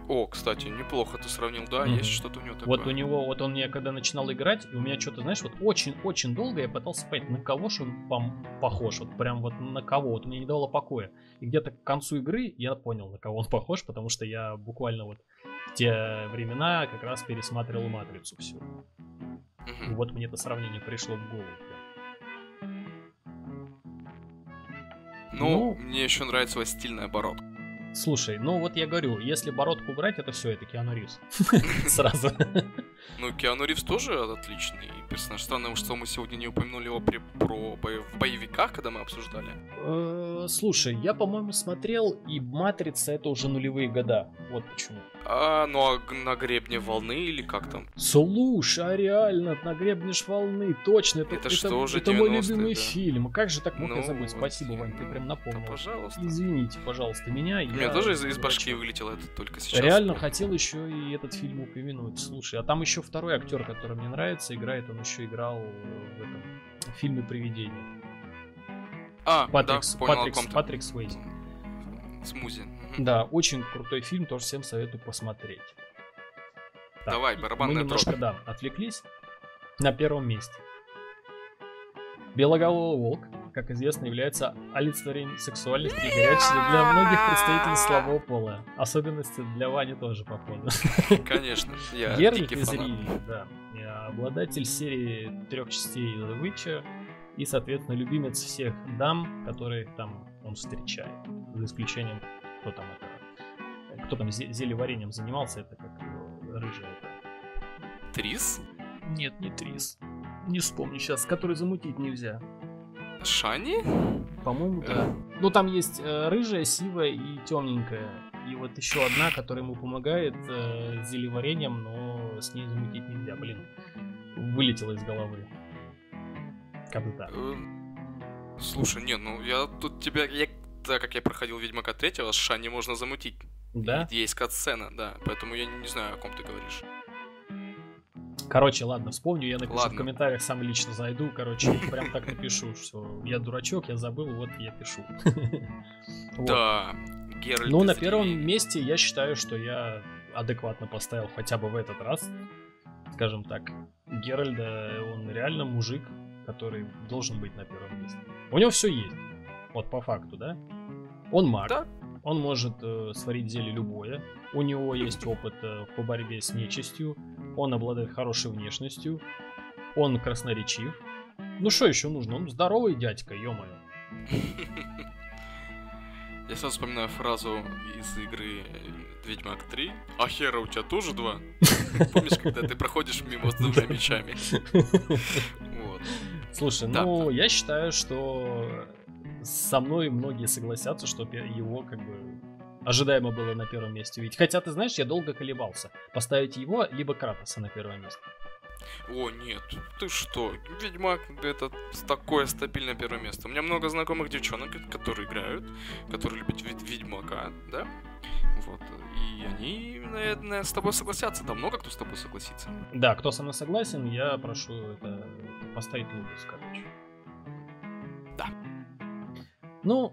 О, кстати, неплохо ты сравнил, да, mm-hmm. есть что-то у него такое. Вот у него, вот он мне когда начинал играть, и у меня что-то, знаешь, вот очень-очень долго я пытался понять, на кого же он похож, вот прям вот на кого, вот мне не давало покоя. И где-то к концу игры я понял, на кого он похож, потому что я буквально вот в те времена как раз пересматривал Матрицу всю. Mm-hmm. И вот мне это сравнение пришло в голову. Ну, ну, мне еще нравится его стильная бородка. Слушай, ну вот я говорю, если бородку убрать, это все, это Киану Ривз. Сразу. Ну, Киану Ривз тоже отличный персонаж. Странно, что мы сегодня не упомянули его при, про в боевиках, когда мы обсуждали. Э, слушай, я, по-моему, смотрел, и Матрица это уже нулевые года. Вот почему. А, ну а на гребне волны или как там? Слушай, а реально, на гребне волны, точно. Это, это, это что же Это мой любимый да? фильм. Как же так мог ну, я забыть? Спасибо, Вань, ты прям напомнил. Да, пожалуйста. Извините, пожалуйста, меня. У меня тоже из, из башки вылетело это только сейчас. Реально хотел еще и этот фильм упомянуть. Слушай, а там еще второй актер, который мне нравится, играет, он еще играл в этом фильме «Привидение». А, Патрикс, да, понял, Патрикс, Патрик Свейзи. Смузи. Да, очень крутой фильм, тоже всем советую посмотреть. Так, Давай, барабанная Мы немножко, дробь. да, отвлеклись. На первом месте. Белоголовый волк, как известно, является олицетворением сексуальности и горячности для многих представителей слабого пола. Особенности для Вани тоже, походу. Конечно, я Геральт из Ривии, да. Обладатель серии трех частей The Witcher и, соответственно, любимец всех дам, которые там он встречает. За исключением, кто там это... Кто там зелеварением занимался, это как рыжая это. Трис? Нет, не Трис. Не вспомню сейчас, который замутить нельзя. Шани? По-моему, да. Э. Ну, там есть э, рыжая, сивая и темненькая. И вот еще одна, которая ему помогает э, зелеварением, но с ней замутить нельзя. Блин, вылетела из головы. Как-то так. Эм, слушай, не, ну я тут тебя... Я, так как я проходил Ведьмака третьего, с Шани можно замутить. Да? Есть кат-сцена, да. Поэтому я не знаю, о ком ты говоришь. Короче, ладно, вспомню, я напишу ладно. в комментариях, сам лично зайду, короче, прям так напишу, что я дурачок, я забыл, вот я пишу. Да, Геральт Ну, на первом месте я считаю, что я адекватно поставил хотя бы в этот раз. Скажем так, Геральда, он реально мужик, который должен быть на первом месте. У него все есть. Вот по факту, да? Он маг. Да. Он может э, сварить зелье любое. У него есть опыт э, по борьбе с нечистью. Он обладает хорошей внешностью. Он красноречив. Ну что еще нужно? Он здоровый дядька, ё-моё. Я сразу вспоминаю фразу из игры Ведьмак 3. А хера у тебя тоже два? Помнишь, когда ты проходишь мимо с двумя мечами? Слушай, ну я считаю, что со мной многие согласятся, что его как бы ожидаемо было на первом месте Ведь Хотя, ты знаешь, я долго колебался. Поставить его, либо Кратоса на первое место. О, нет, ты что? Ведьмак это такое стабильное первое место. У меня много знакомых девчонок, которые играют, которые любят Ведьмака, да? Вот. И они, наверное, с тобой согласятся. Да много кто с тобой согласится. Да, кто со мной согласен, я прошу это поставить Лукас, короче. Ну,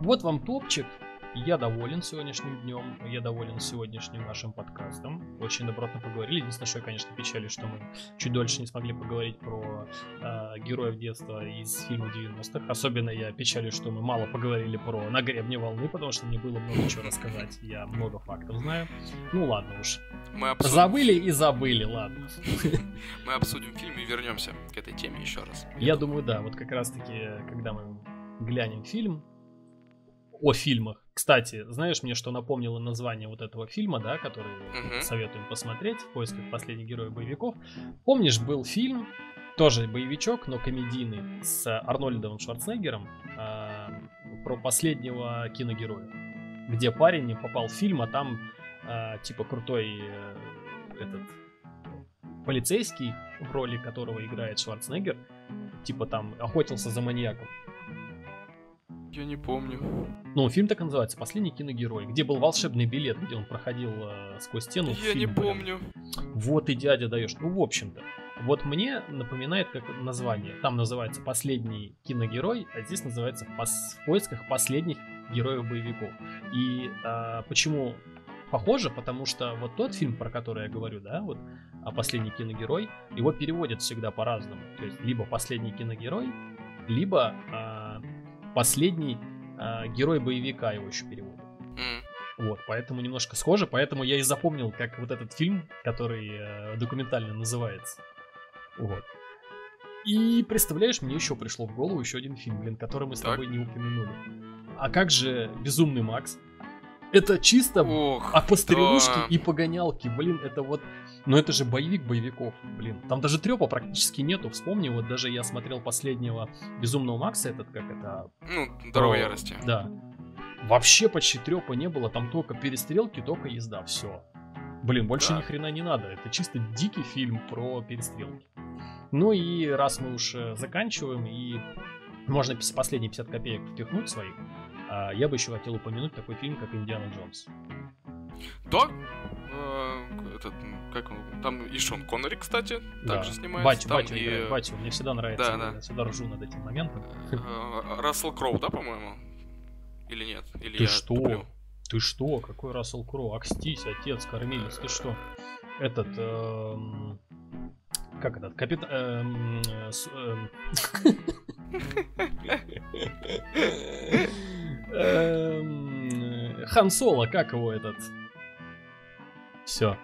вот вам топчик. Я доволен сегодняшним днем, я доволен сегодняшним нашим подкастом. Очень добротно поговорили. Единственное, что я, конечно, печали, что мы чуть дольше не смогли поговорить про э, героев детства из фильмов 90-х. Особенно я печали, что мы мало поговорили про «На гребне волны», потому что мне было много чего рассказать. Я много фактов знаю. Ну ладно уж. Мы обсудим... Забыли и забыли, ладно. Мы обсудим фильм и вернемся к этой теме еще раз. Я думаю, да. Вот как раз таки, когда мы глянем фильм, о фильмах. Кстати, знаешь мне, что напомнило название вот этого фильма, да, который Мгм. советуем посмотреть в поисках последних героев боевиков. Помнишь, был фильм, тоже боевичок, но комедийный, с Арнольдом Шварценеггером а, про последнего киногероя, где парень попал в фильм, а там а, типа крутой э, этот полицейский, в роли которого играет Шварценеггер, типа там охотился за маньяком. Я не помню. Ну, фильм так и называется «Последний киногерой», где был волшебный билет, где он проходил э, сквозь стену. Я не фильм прям. помню. Вот и дядя даешь. Ну, в общем-то. Вот мне напоминает как название. Там называется «Последний киногерой», а здесь называется «Пос- «В поисках последних героев боевиков». И а, почему похоже? Потому что вот тот фильм, про который я говорю, да, вот а «Последний киногерой», его переводят всегда по-разному. То есть либо «Последний киногерой», либо а, «Последний а, герой боевика» его еще переводят. М. Вот, поэтому немножко схоже, поэтому я и запомнил, как вот этот фильм, который э, документально называется. Вот. И представляешь, мне еще пришло в голову еще один фильм, блин, который мы с Так. тобой не упомянули. А как же Безумный Макс? Это чисто Ох, а пострелушки да. и погонялки, блин, это вот... Ну это же боевик боевиков, блин. Там даже трепа практически нету. Вспомни, вот даже я смотрел последнего Безумного Макса, этот как это... Ну, про- ярости. Да. Вообще почти трепа не было, там только перестрелки, только езда, все. Блин, больше Да. ни хрена не надо. Это чисто дикий фильм про перестрелки. Ну и раз мы уж э, заканчиваем, и можно последние 50 копеек впихнуть своих, я бы еще хотел упомянуть такой фильм, как Индиана Джонс. Да, э, этот, как он, там и Шон Коннери, кстати, Да. также снимается. Батю, там батю и играет, батю. Мне всегда нравится, Да, да. я всегда ржу над этим моментом. э, Рассел Кроу, да, по-моему? Или нет? Или Ты я что? туплю? Ты что? Какой Рассел Кроу? Акстись, отец, кормилец, ты что? Этот, эм, как этот, капитан... эм, эм, Хан Соло, как его этот? Все,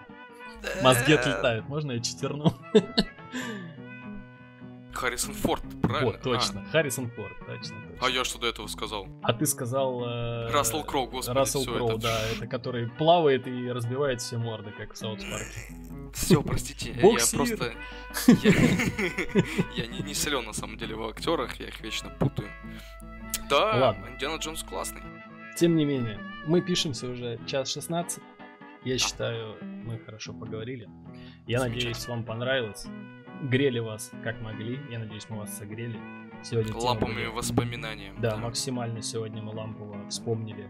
мозги отлетают, можно я читерну? Харрисон Форд, правильно? Вот, точно, Харрисон Форд, точно, А, а точно. я что до этого сказал? А ты сказал... э, Рассел Кроу, господи, Рассел Кроу, это- да, это который плавает и разбивает все морды, как в Саут Парке. Все, простите, я просто... Я, не, силен на самом деле в актерах, я их вечно путаю. Да, Ладно. Индиана Джонс классный. Тем не менее, мы пишемся уже час 16. Я считаю, мы хорошо поговорили. Я надеюсь, вам понравилось. Грели вас как могли. Я надеюсь, мы вас согрели. Сегодня тема Ламповыми была- воспоминаниями. Да, максимально сегодня мы лампово вспомнили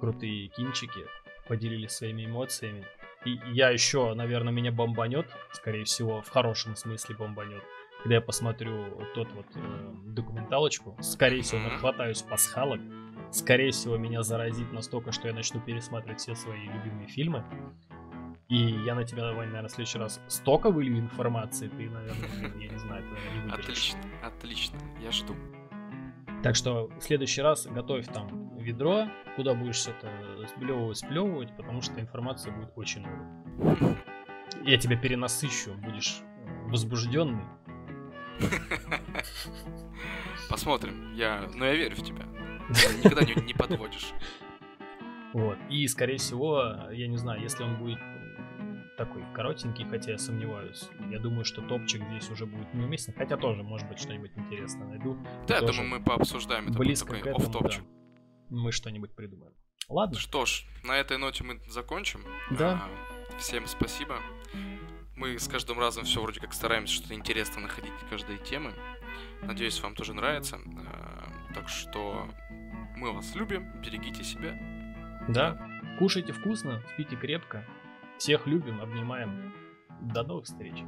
крутые кинчики, поделились своими эмоциями. И я еще, наверное, меня бомбанет, скорее всего, в хорошем смысле бомбанет, когда я посмотрю вот тот вот э, документалочку. Скорее всего, нахватаюсь пасхалок. Скорее всего, меня заразит настолько, что я начну пересматривать все свои любимые фильмы. И я на тебя, Вань, наверное, в следующий раз столько вылью информации, ты, наверное, я не знаю, ты, наверное, не выдержишь. Отлично, отлично, я жду. Так что в следующий раз готовь там ведро, куда будешь это сплевывать, сплевывать, потому что информации будет очень много. Я тебя перенасыщу, будешь возбужденный. Посмотрим. Я, но я верю в тебя. Ты Никогда не, не подводишь. Вот. И, скорее всего, я не знаю, если он будет такой коротенький, хотя я сомневаюсь. Я думаю, что топчик здесь уже будет неуместен. Хотя тоже, может быть, что-нибудь интересное найду. Да, я думаю, мы пообсуждаем. Это Близко такой к этому, офф-топчик. да. Мы что-нибудь придумаем. Ладно. Что ж, на этой ноте мы закончим. Да. А, Всем спасибо. Мы с каждым разом все вроде как стараемся что-то интересное находить каждой темы. Надеюсь, вам тоже нравится. А, Так что мы вас любим, берегите себя. Да. Кушайте вкусно, спите крепко. Всех любим, обнимаем. До новых встреч.